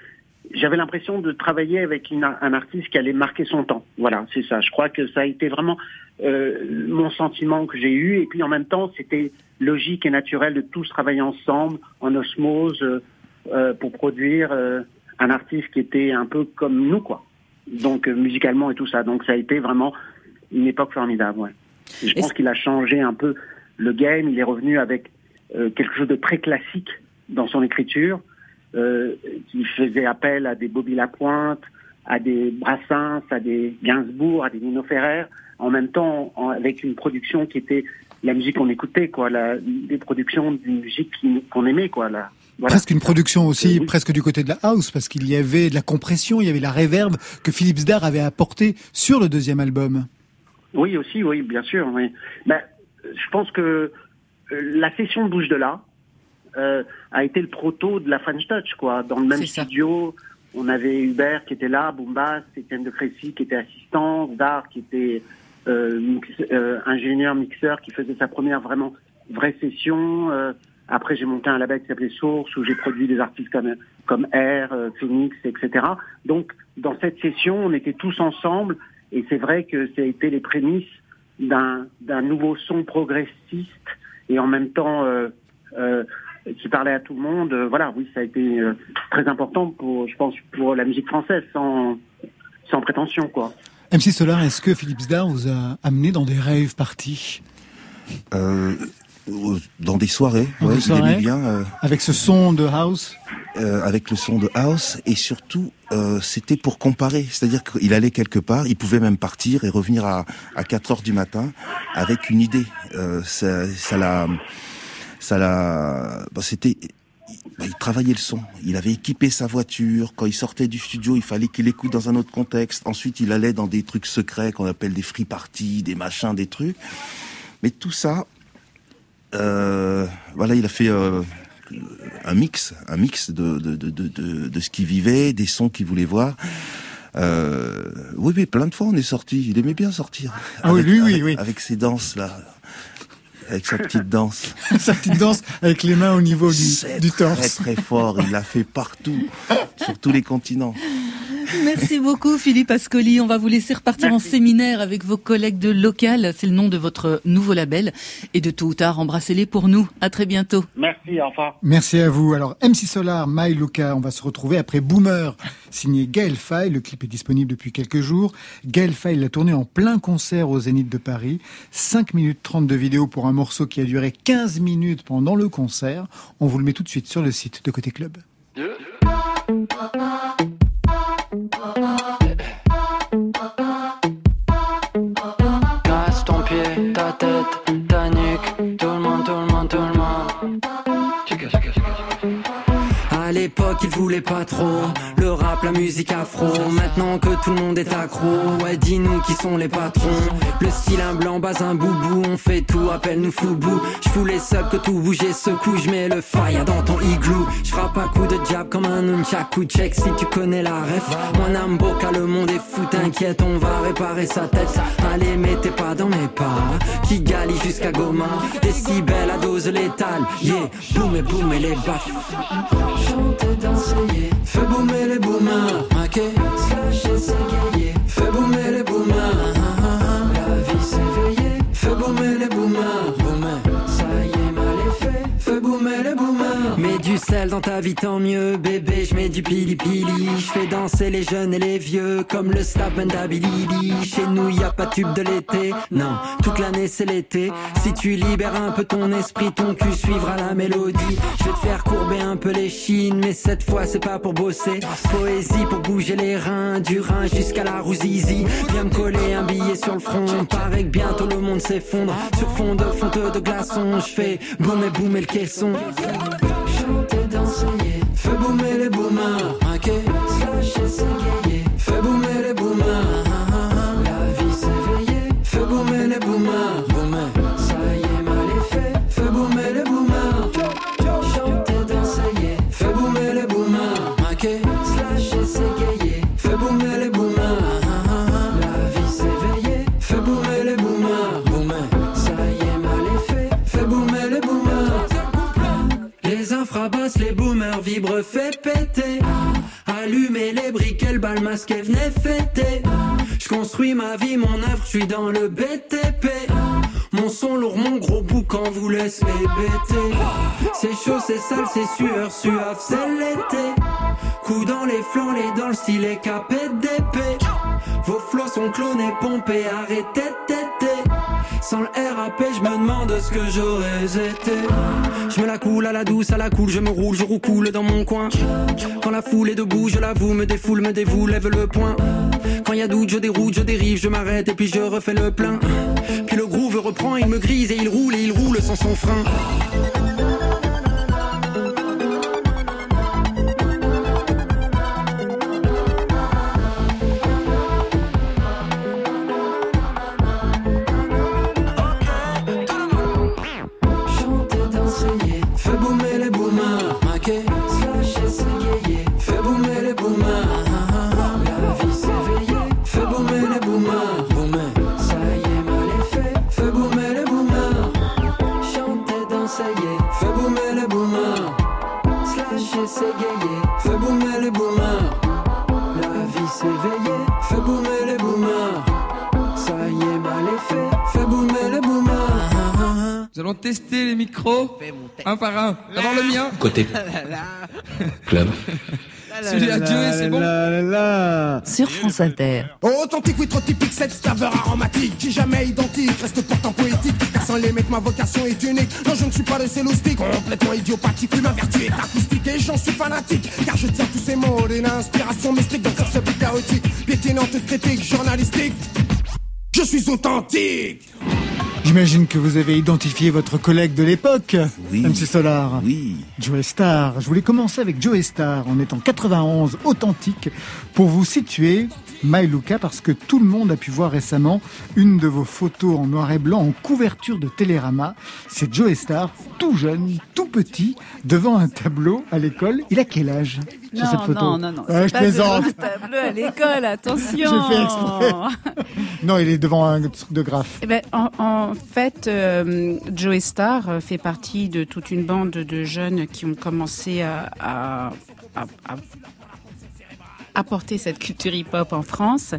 j'avais l'impression de travailler avec une- un artiste qui allait marquer son temps. Voilà, c'est ça. Je crois que ça a été vraiment euh, mon sentiment que j'ai eu, et puis en même temps, c'était logique et naturel de tous travailler ensemble en osmose. euh, euh, pour produire euh, un artiste qui était un peu comme nous, quoi. Donc euh, musicalement et tout ça. Donc ça a été vraiment une époque formidable. Ouais. Et je pense qu'il a changé un peu le game. Il est revenu avec euh, quelque chose de très classique dans son écriture, euh, qui faisait appel à des Bobby Lapointe, à des Brassens, à des Gainsbourg, à des Nino Ferrer, en même temps en- avec une production qui était la musique qu'on écoutait, quoi, la, des productions d'une musique qu'on aimait, quoi. Là. Voilà. Presque une production aussi, oui. presque du côté de la house, parce qu'il y avait de la compression, il y avait la réverb que Philippe Zdar avait apporté sur le deuxième album. Oui, aussi, oui, bien sûr. Oui. Ben, je pense que euh, la session de Bouche de là euh, a été le proto de la French Touch, quoi. Dans le même ça. studio, on avait Hubert qui était là, Boombas, Étienne de Crécy qui était assistant, Zdar qui était mix- euh, ingénieur mixeur qui faisait sa première vraiment vraie session. Euh, après, j'ai monté un label qui s'appelait Source où j'ai produit des artistes comme comme Air, euh, Phoenix, etc. Donc, dans cette session, on était tous ensemble et c'est vrai que ça a été les prémices d'un d'un nouveau son progressiste et en même temps euh, euh, qui parlait à tout le monde. Euh, voilà, oui, ça a été euh, très important pour, je pense, pour la musique française, sans sans prétention, quoi. MC Solar, est-ce que Philippe Zdar vous a amené dans des rave parties Euh, dans des soirées, Dans ouais, des soirées aimait bien. euh, avec ce son de house euh, avec le son de house et surtout euh, c'était pour comparer, c'est-à-dire qu'il allait quelque part, il pouvait même partir et revenir à, à 4 heures du matin avec une idée. Euh, ça, ça l'a, ça l'a, bah, c'était, bah, il travaillait le son. Il avait équipé sa voiture. Quand il sortait du studio, il fallait qu'il écoute dans un autre contexte. Ensuite, il allait dans des trucs secrets qu'on appelle des free parties, des machins, des trucs. Mais tout ça, euh, voilà, il a fait euh, un mix, un mix de, de, de, de, ce qu'il vivait, des sons qu'il voulait voir. Euh, oui, mais plein de fois on est sorti. Il aimait bien sortir. Ah oui, Avec- lui, oui, oui. Avec ses danses là, avec sa petite danse. Sa petite danse avec les mains au niveau du, du très torse. très fort. Il l'a fait partout, sur tous les continents. Merci beaucoup Philippe Ascoli. On va vous laisser repartir en séminaire avec vos collègues de local. C'est le nom de votre nouveau label. Et de tôt ou tard, embrassez-les pour nous. À très bientôt. Merci, au revoir. Merci à vous. Alors, MC Solar, My Luca, on va se retrouver après Boomer, signé Gaël Faye. Le clip est disponible depuis quelques jours. Gaël Faye l'a tourné en plein concert au Zénith de Paris. 5 minutes 30 de vidéo pour un morceau qui a duré 15 minutes pendant le concert. On vous le met tout de suite sur le site de Côté Club. Oh. L'époque, il voulait pas trop le rap, la musique afro. Maintenant que tout le monde est accro, ouais, dis-nous qui sont les patrons. Le style un blanc, bas un boubou, on fait tout, appelle-nous foubou. J'fous les subs que tout bouge et secoue, j'mets le fire dans ton igloo. J'frappe à coup de jab comme un nunchaku, check si tu connais la ref. Mon âme boca, le monde est fou, t'inquiète, on va réparer sa tête. Allez, mettez pas dans mes pas, qui galie jusqu'à Goma. Décibels à dose létale, yeah, boum et boum et les baffes. Fais boomer les boomers. Fais boomer les boomers, sel dans ta vie, tant mieux, bébé. J'mets du pili pili. J'fais danser les jeunes et les vieux, comme le staff d'Abilili. Chez nous, y a pas de tube de l'été. Non, toute l'année c'est l'été. Si tu libères un peu ton esprit, ton cul suivra la mélodie. Je vais te faire courber un peu les chines, mais cette fois c'est pas pour bosser. Poésie pour bouger les reins, du rein jusqu'à la rouzizi. Viens me coller un billet sur le front. Paraît que bientôt le monde s'effondre. Sur fond de fonte de glaçons, je fais boum et boum et le caisson. Fais boomer les boomers, ok Slash et s'égayer. Fais boomer le bal masqué, venez fêter. Je construis ma vie, mon œuvre, je suis dans le BTP. Mon son lourd, mon gros boucan vous laisse hébéter. C'est chaud, c'est sale, c'est sueur, suave, c'est l'été. Coup les flancs, les dans le style KPDP. Vos flots sont clonés, pompés, arrêtez téter. Sans le RAP, je me demande ce que j'aurais été. Je me la coule à la douce, à la coule, je me roule, je roucoule dans mon coin. Quand la foule est debout, je l'avoue, me défoule, me dévoue, lève le point. Quand y a doute, je déroute, je dérive, je m'arrête et puis je refais le plein. Puis le groove reprend, il me grise et il roule et il roule sans son frein. Tester les micros un par un. D'abord le mien. Côté club. Celui à Dieu, c'est bon. Sur France Inter. Authentique, oui, trop typique, cette saveur aromatique qui jamais identique, reste pourtant poétique. Car sans les mecs, ma vocation est unique. Non, je ne suis pas le céloustique, complètement idiopathique. Oui, ma vertu est acoustique et j'en suis fanatique. Car je tiens tous ces mots d'une inspiration mystique dans ce but chaotique, piétinante critique journalistique. Je suis authentique. J'imagine que vous avez identifié votre collègue de l'époque, Oui. MC Solar. Oui. Joe Star. Je voulais commencer avec Joe Star en étant 91 authentique pour vous situer My Luca parce que tout le monde a pu voir récemment une de vos photos en noir et blanc en couverture de Télérama. C'est Joe Star, tout jeune, tout petit, devant un tableau à l'école. Il a quel âge sur Non, cette photo non, non, non. Ouais, c'est je pas plaisante. devant un tableau à l'école, attention. J'ai fait exprès. Non, il est devant un truc de graphe. Eh ben, en, en fait, euh, Joe Star euh, fait partie de toute une bande de jeunes qui ont commencé à, à, à- à apporter cette culture hip-hop en France.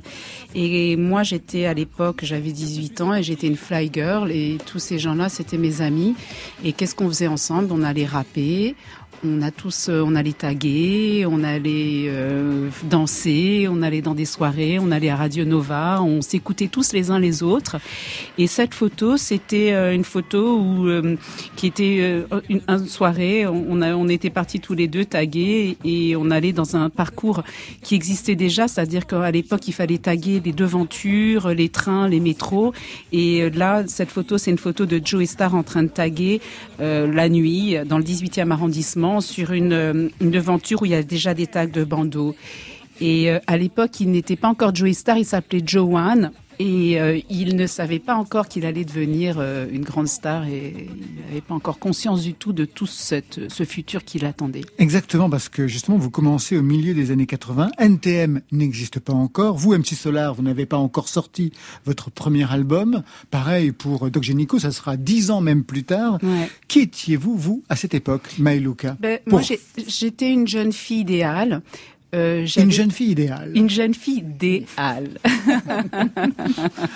Et moi, j'étais à l'époque, j'avais 18 ans et j'étais une fly girl et tous ces gens-là, c'était mes amis. Et qu'est-ce qu'on faisait ensemble? On allait rapper. On a tous, euh, on allait taguer, on allait euh, danser, on allait dans des soirées, on allait à Radio Nova, on s'écoutait tous les uns les autres. Et cette photo, c'était euh, une photo où euh, qui était une, soirée. On, était partis tous les deux taguer et on allait dans un parcours qui existait déjà, c'est-à-dire qu'à l'époque, il fallait taguer les devantures, les trains, les métros. Et là, cette photo, c'est une photo de Joe Star en train de taguer la nuit dans le 18e arrondissement sur une, euh, une où il y a déjà des tags de bandeaux. Et euh, à l'époque, il n'était pas encore Joey Star, il s'appelait Joanne. Et euh, il ne savait pas encore qu'il allait devenir euh, une grande star et il n'avait pas encore conscience du tout de tout cette, ce futur qui l'attendait. Exactement, parce que justement, vous commencez au milieu des années 80. NTM n'existe pas encore. Vous, MC Solar, vous n'avez pas encore sorti votre premier album. Pareil pour Doc Génico, ça sera dix ans même plus tard. Ouais. Qui étiez-vous, vous, à cette époque, Maïlouka? Ben, Pour- Moi, j'étais une jeune fille idéale. Euh, Une jeune fille idéale. Une jeune fille idéale.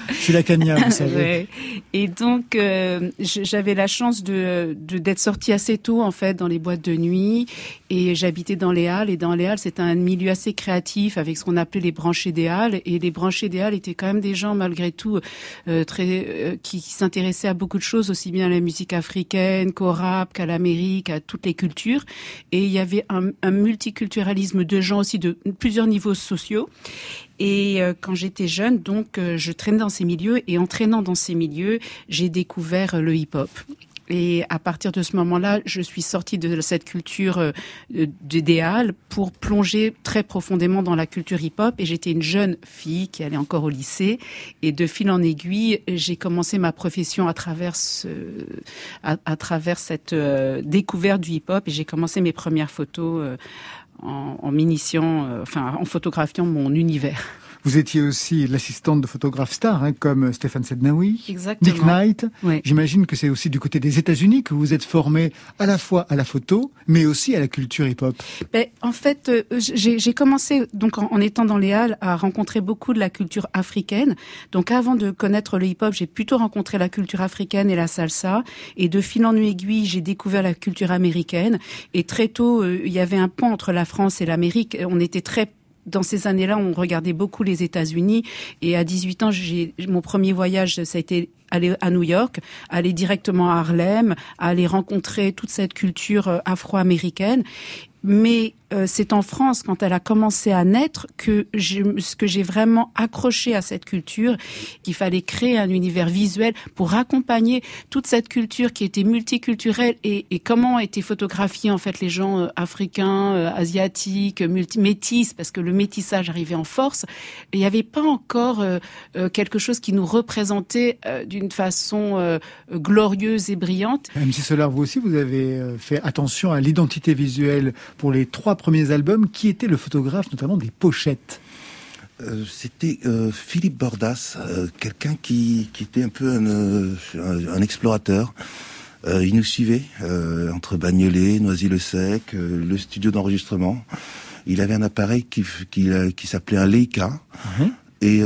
Je suis la Cagna, vous savez. Ouais. Et donc, euh, j'avais la chance de d'être sortie assez tôt, en fait, dans les boîtes de nuit. Et j'habitais dans les Halles. Et dans les Halles, c'était un milieu assez créatif avec ce qu'on appelait les branchés des Halles. Et les branchés des Halles étaient quand même des gens, malgré tout, euh, très qui, qui s'intéressaient à beaucoup de choses, aussi bien à la musique africaine qu'au rap, qu'à l'Amérique, à toutes les cultures. Et il y avait un, un multiculturalisme de gens aussi de plusieurs niveaux sociaux. Et euh, quand j'étais jeune, donc, euh, je traînais dans ces milieux et en traînant dans ces milieux, j'ai découvert euh, le hip-hop. Et à partir de ce moment-là, je suis sortie de cette culture euh, d'idéal pour plonger très profondément dans la culture hip-hop. Et j'étais une jeune fille qui allait encore au lycée. Et de fil en aiguille, j'ai commencé ma profession à travers ce, à, travers cette découverte du hip-hop. Et j'ai commencé mes premières photos en, en euh, enfin, en photographiant mon univers. Vous étiez aussi l'assistante de photographes stars, hein, comme Stéphane Sednaoui. Nick Knight. Ouais. J'imagine que c'est aussi du côté des États-Unis que vous êtes formé à la fois à la photo, mais aussi à la culture hip-hop. Ben, en fait, euh, j'ai commencé donc en, en étant dans les halles à rencontrer beaucoup de la culture africaine. Donc avant de connaître le hip-hop, j'ai plutôt rencontré la culture africaine et la salsa. Et de fil en aiguille, j'ai découvert la culture américaine. Et très tôt, euh, il y avait un pont entre la France et l'Amérique. On était très dans ces années-là, on regardait beaucoup les États-Unis. Et à 18 ans, j'ai mon premier voyage, ça a été aller à New York, aller directement à Harlem, aller rencontrer toute cette culture euh, afro-américaine. Mais euh, c'est en France, quand elle a commencé à naître, que ce que j'ai vraiment accroché à cette culture, qu'il fallait créer un univers visuel pour accompagner toute cette culture qui était multiculturelle et, et comment étaient photographiés en fait les gens euh, africains, euh, asiatiques, multi métis, parce que le métissage arrivait en force. il n'y avait pas encore quelque chose qui nous représentait d'une façon glorieuse et brillante. Même si cela, vous aussi, vous avez fait attention à l'identité visuelle pour les trois premiers albums. Qui était le photographe, notamment des pochettes? Euh, c'était euh, Philippe Bordas, euh, quelqu'un qui, qui, était un peu un, un, explorateur. il nous suivait entre Bagnolet, Noisy-le-Sec, le studio d'enregistrement. Il avait un appareil qui, qui, qui s'appelait un Leica. Mhm. Et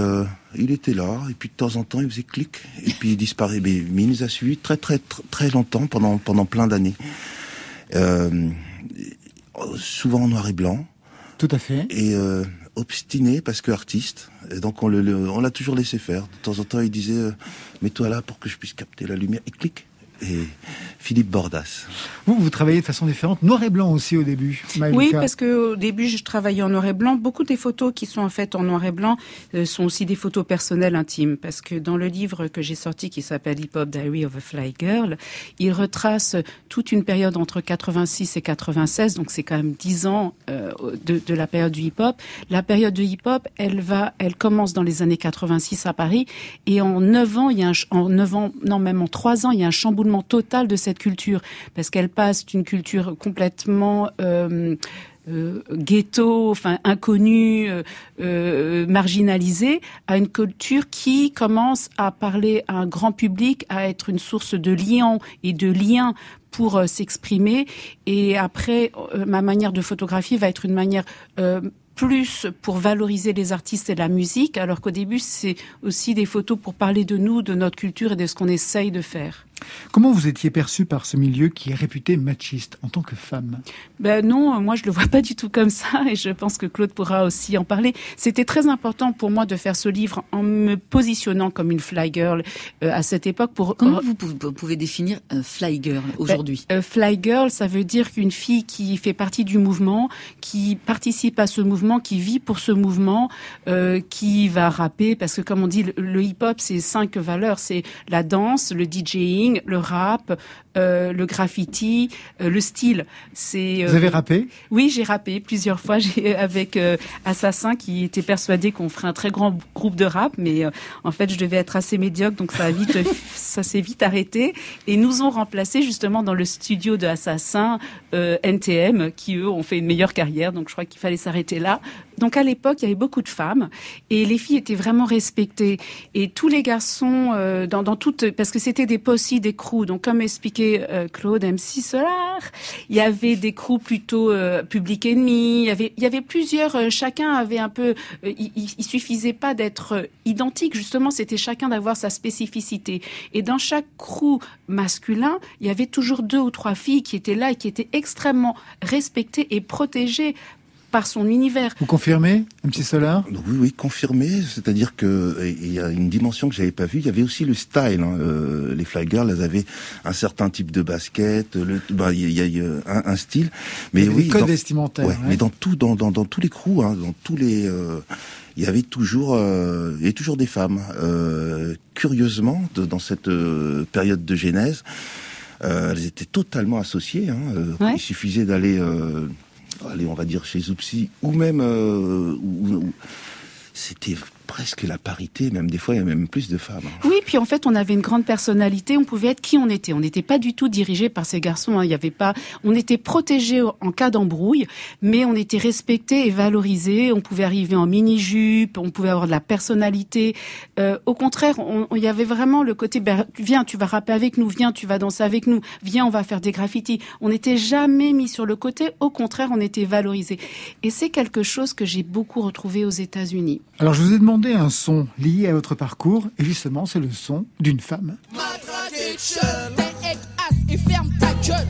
il était là, et puis de temps en temps, il faisait clic, et puis il disparaît. Mais, mais il nous a suivis très très très, très longtemps, pendant, pendant plein d'années. Souvent en noir et blanc. Tout à fait. Et euh, obstiné parce que artiste. Et donc on le, on l'a toujours laissé faire. De temps en temps, il disait euh, mets-toi là pour que je puisse capter la lumière. Et clic et Philippe Bordas. Vous, vous travaillez de façon différente, noir et blanc aussi au début. Oui, parce que au début, je travaillais en noir et blanc. Beaucoup des photos qui sont en fait en noir et blanc euh, sont aussi des photos personnelles intimes, parce que dans le livre que j'ai sorti qui s'appelle Hip Hop Diary of a Fly Girl, il retrace toute une période entre 86 et 96, donc c'est quand même 10 ans euh, de, de, la période du hip hop. La période du hip hop, elle va, elle commence dans les années 86 à Paris, et en 9 ans, il y a un, en 9 ans, non même en 3 ans, il y a un chamboulement total de cette culture, parce qu'elle passe d'une culture complètement euh, euh, ghetto, enfin inconnue, euh, marginalisée, à une culture qui commence à parler à un grand public, à être une source de liens et de liens pour s'exprimer. Et après, ma manière de photographier va être une manière plus pour valoriser les artistes et la musique, alors qu'au début, c'est aussi des photos pour parler de nous, de notre culture et de ce qu'on essaye de faire. Comment vous étiez perçue par ce milieu qui est réputé machiste en tant que femme? Ben non, moi je le vois pas du tout comme ça et je pense que Claude pourra aussi en parler. C'était très important pour moi de faire ce livre en me positionnant comme une fly girl euh, à cette époque. Pour comment vous pouvez définir un fly girl aujourd'hui? Ben, Fly girl, ça veut dire qu'une fille qui fait partie du mouvement, qui participe à ce mouvement, qui vit pour ce mouvement, euh, qui va rapper parce que comme on dit, le, le hip-hop c'est cinq valeurs, c'est la danse, le DJing le rap, euh, le graffiti, euh, le style. C'est. Vous avez euh, rappé? Oui, j'ai rappé plusieurs fois. J'ai avec Assassin qui était persuadé qu'on ferait un très grand groupe de rap, mais en fait, je devais être assez médiocre, donc ça a vite, ça s'est vite arrêté. Et nous ont remplacé justement dans le studio de Assassin NTM, qui eux ont fait une meilleure carrière. Donc je crois qu'il fallait s'arrêter là. Donc à l'époque, il y avait beaucoup de femmes et les filles étaient vraiment respectées. Et tous les garçons, dans, dans toutes, parce que c'était des postes des crews. Donc, comme expliquait euh, Claude MC Solar, il y avait des crews plutôt euh, public ennemi. Il y avait, il y avait plusieurs. Euh, chacun avait un peu. il, il, suffisait pas d'être identique. Justement, c'était chacun d'avoir sa spécificité. Et dans chaque crew masculin, il y avait toujours deux ou trois filles qui étaient là et qui étaient extrêmement respectées et protégées par son univers. Vous confirmez, MC Solar? Oui, oui, confirmé. C'est-à-dire que il y a une dimension que j'avais pas vue. Il y avait aussi le style. Hein. Euh, les Fly Girls, elles avaient un certain type de basket. Le, bah, il y a, un, un, style. Mais oui, des codes vestimentaires. Ouais, Mais dans tout, dans, dans, dans tous les crews, hein, dans tous les, euh, il y avait toujours, euh, il y avait toujours des femmes. Euh, curieusement, de, dans cette euh, période de genèse, euh, elles étaient totalement associées. Hein. Ouais. Il suffisait d'aller allez, on va dire chez Zoupsi, ou même, euh, c'était presque la parité, même des fois il y a même plus de femmes. Hein. Oui, puis en fait on avait une grande personnalité, on pouvait être qui on était. On n'était pas du tout dirigé par ces garçons. Hein. Il y avait pas, on était protégé en cas d'embrouille, mais on était respecté et valorisé. On pouvait arriver en mini jupe, on pouvait avoir de la personnalité. Euh, au contraire, il y avait vraiment le côté ben, viens, tu vas rapper avec nous, viens, tu vas danser avec nous, viens, on va faire des graffitis. On n'était jamais mis sur le côté. Au contraire, on était valorisé. Et c'est quelque chose que j'ai beaucoup retrouvé aux États-Unis. Alors je vous ai demandé entendez un son lié à votre parcours, et justement, c'est le son d'une femme. Et ferme ta gueule.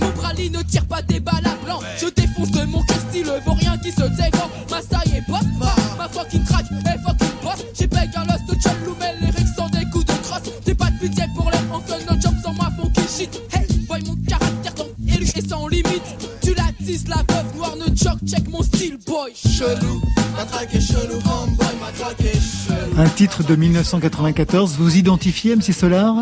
Mon brali ne tire pas des balles à blanc. Je défonce de mon style, vaut rien qui se dévore. Ma saille est boss, ma fucking crack est fucking boss. J'ai payé un lost de John Lumel, lyrics sans des coups de crosse. J'ai pas de budget pour les encore no job sans ma funky shit. Hey, boy, mon caractère donc élu et sans limite. Tu l'attises, la veuve noire ne choc, check mon style, boy. Chelou, matraque et chelou, en un titre de 1994, vous identifiez MC Solar?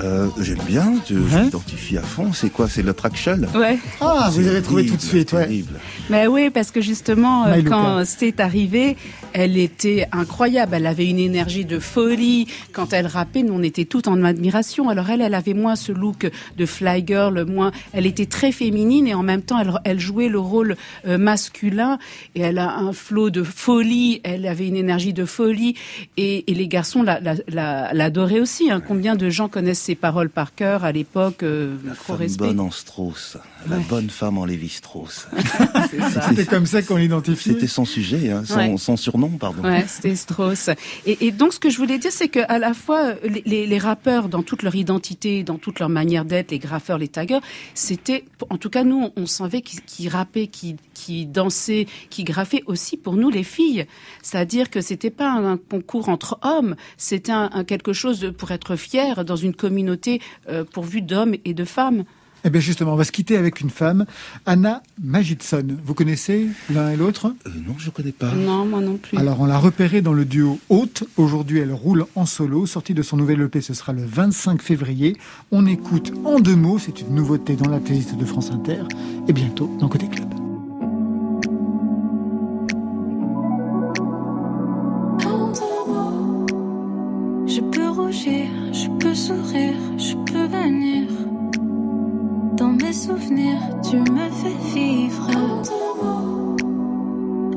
Euh, J'aime bien, je, Hein m'identifie à fond. C'est quoi? C'est le traction Ouais. Ah, vous avez trouvé tout de terrible, suite, ouais. terrible. Mais oui, parce que justement, euh, quand c'est arrivé, elle était incroyable. Elle avait une énergie de folie. Quand elle rappait, nous, on était toutes en admiration. Alors elle, elle avait moins ce look de fly girl, moins. Elle était très féminine et en même temps, elle, elle jouait le rôle euh, masculin. Et elle a un flot de folie. Elle avait une énergie de folie. Et, et les garçons la- la- la- l'adoraient aussi. hein. Combien de gens connaissent ses paroles par cœur à l'époque euh, Gros Femme respect. bonne en Strauss, la bonne femme en Lévi-Strauss. C'était comme ça qu'on l'identifiait. C'était son sujet, hein, son, Ouais. son surnom, pardon. Ouais, c'était Strauss. Et, et donc, ce que je voulais dire, c'est que à la fois, les, les- les rappeurs, dans toute leur identité, dans toute leur manière d'être, les graffeurs, les taggers, c'était, en tout cas, nous, on savait qu'ils qu'ils rappaient, qu'ils qui dansaient, qui graffaient aussi pour nous, les filles. C'est-à-dire que c'était pas un, un concours entre hommes, c'était un, un quelque chose de- pour être fier dans une communauté euh, pourvue d'hommes et de femmes. Eh bien justement, on va se quitter avec une femme, Anna Magidson. Vous connaissez l'un et l'autre? Euh, non, je connais pas. Non, moi non plus. Alors on l'a repérée dans le duo Haute. Aujourd'hui, elle roule en solo. Sortie de son nouvel EP, ce sera le 25 février. On écoute en deux mots, c'est une nouveauté dans la playlist de France Inter. Et bientôt dans Côté Club. En deux mots, Je peux rougir, je peux sourire, je peux venir. Souvenirs, tu me fais vivre.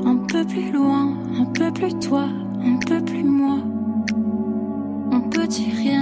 Un peu plus loin, un peu plus toi, un peu plus moi. Un petit rien,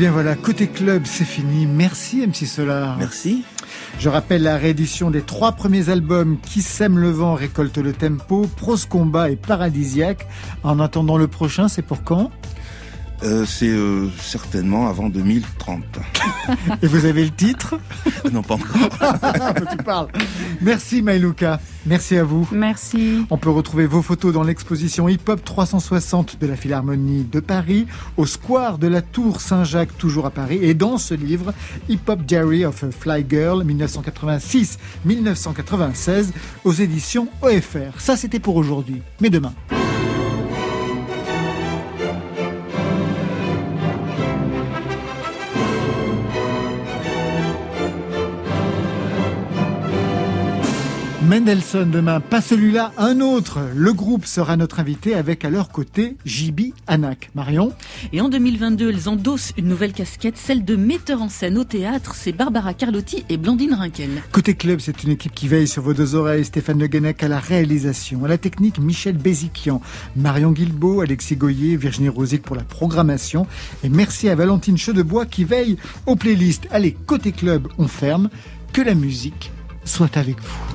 bien voilà, côté club, c'est fini. Merci MC Solar. Merci. Je rappelle la réédition des trois premiers albums Qui sème le vent, récolte le tempo, Prose combat et Paradisiaque. En attendant le prochain, c'est pour quand? Euh, c'est euh, certainement avant 2030. Et vous avez le titre? Non, pas encore. tu parles. Merci Maïlouka. Merci à vous. Merci. On peut retrouver vos photos dans l'exposition Hip Hop 360 de la Philharmonie de Paris, au square de la Tour Saint-Jacques, toujours à Paris, et dans ce livre, Hip Hop Diary of a Fly Girl 1986-1996, aux éditions OFR. Ça, c'était pour aujourd'hui. Mais demain. Mendelssohn demain, pas celui-là, un autre. Le groupe sera notre invité avec à leur côté Jibi Anak. Marion Et en 2022, elles endossent une nouvelle casquette, celle de metteur en scène au théâtre. C'est Barbara Carlotti et Blandine Rinkel. Côté club, c'est une équipe qui veille sur vos deux oreilles. Stéphane Le Guenec à la réalisation, à la technique Michel Béziquian, Marion Guilbeault, Alexis Goyer, Virginie Rosic pour la programmation. Et merci à Valentine Chedebois qui veille aux playlists. Allez, côté club, on ferme. Que la musique soit avec vous.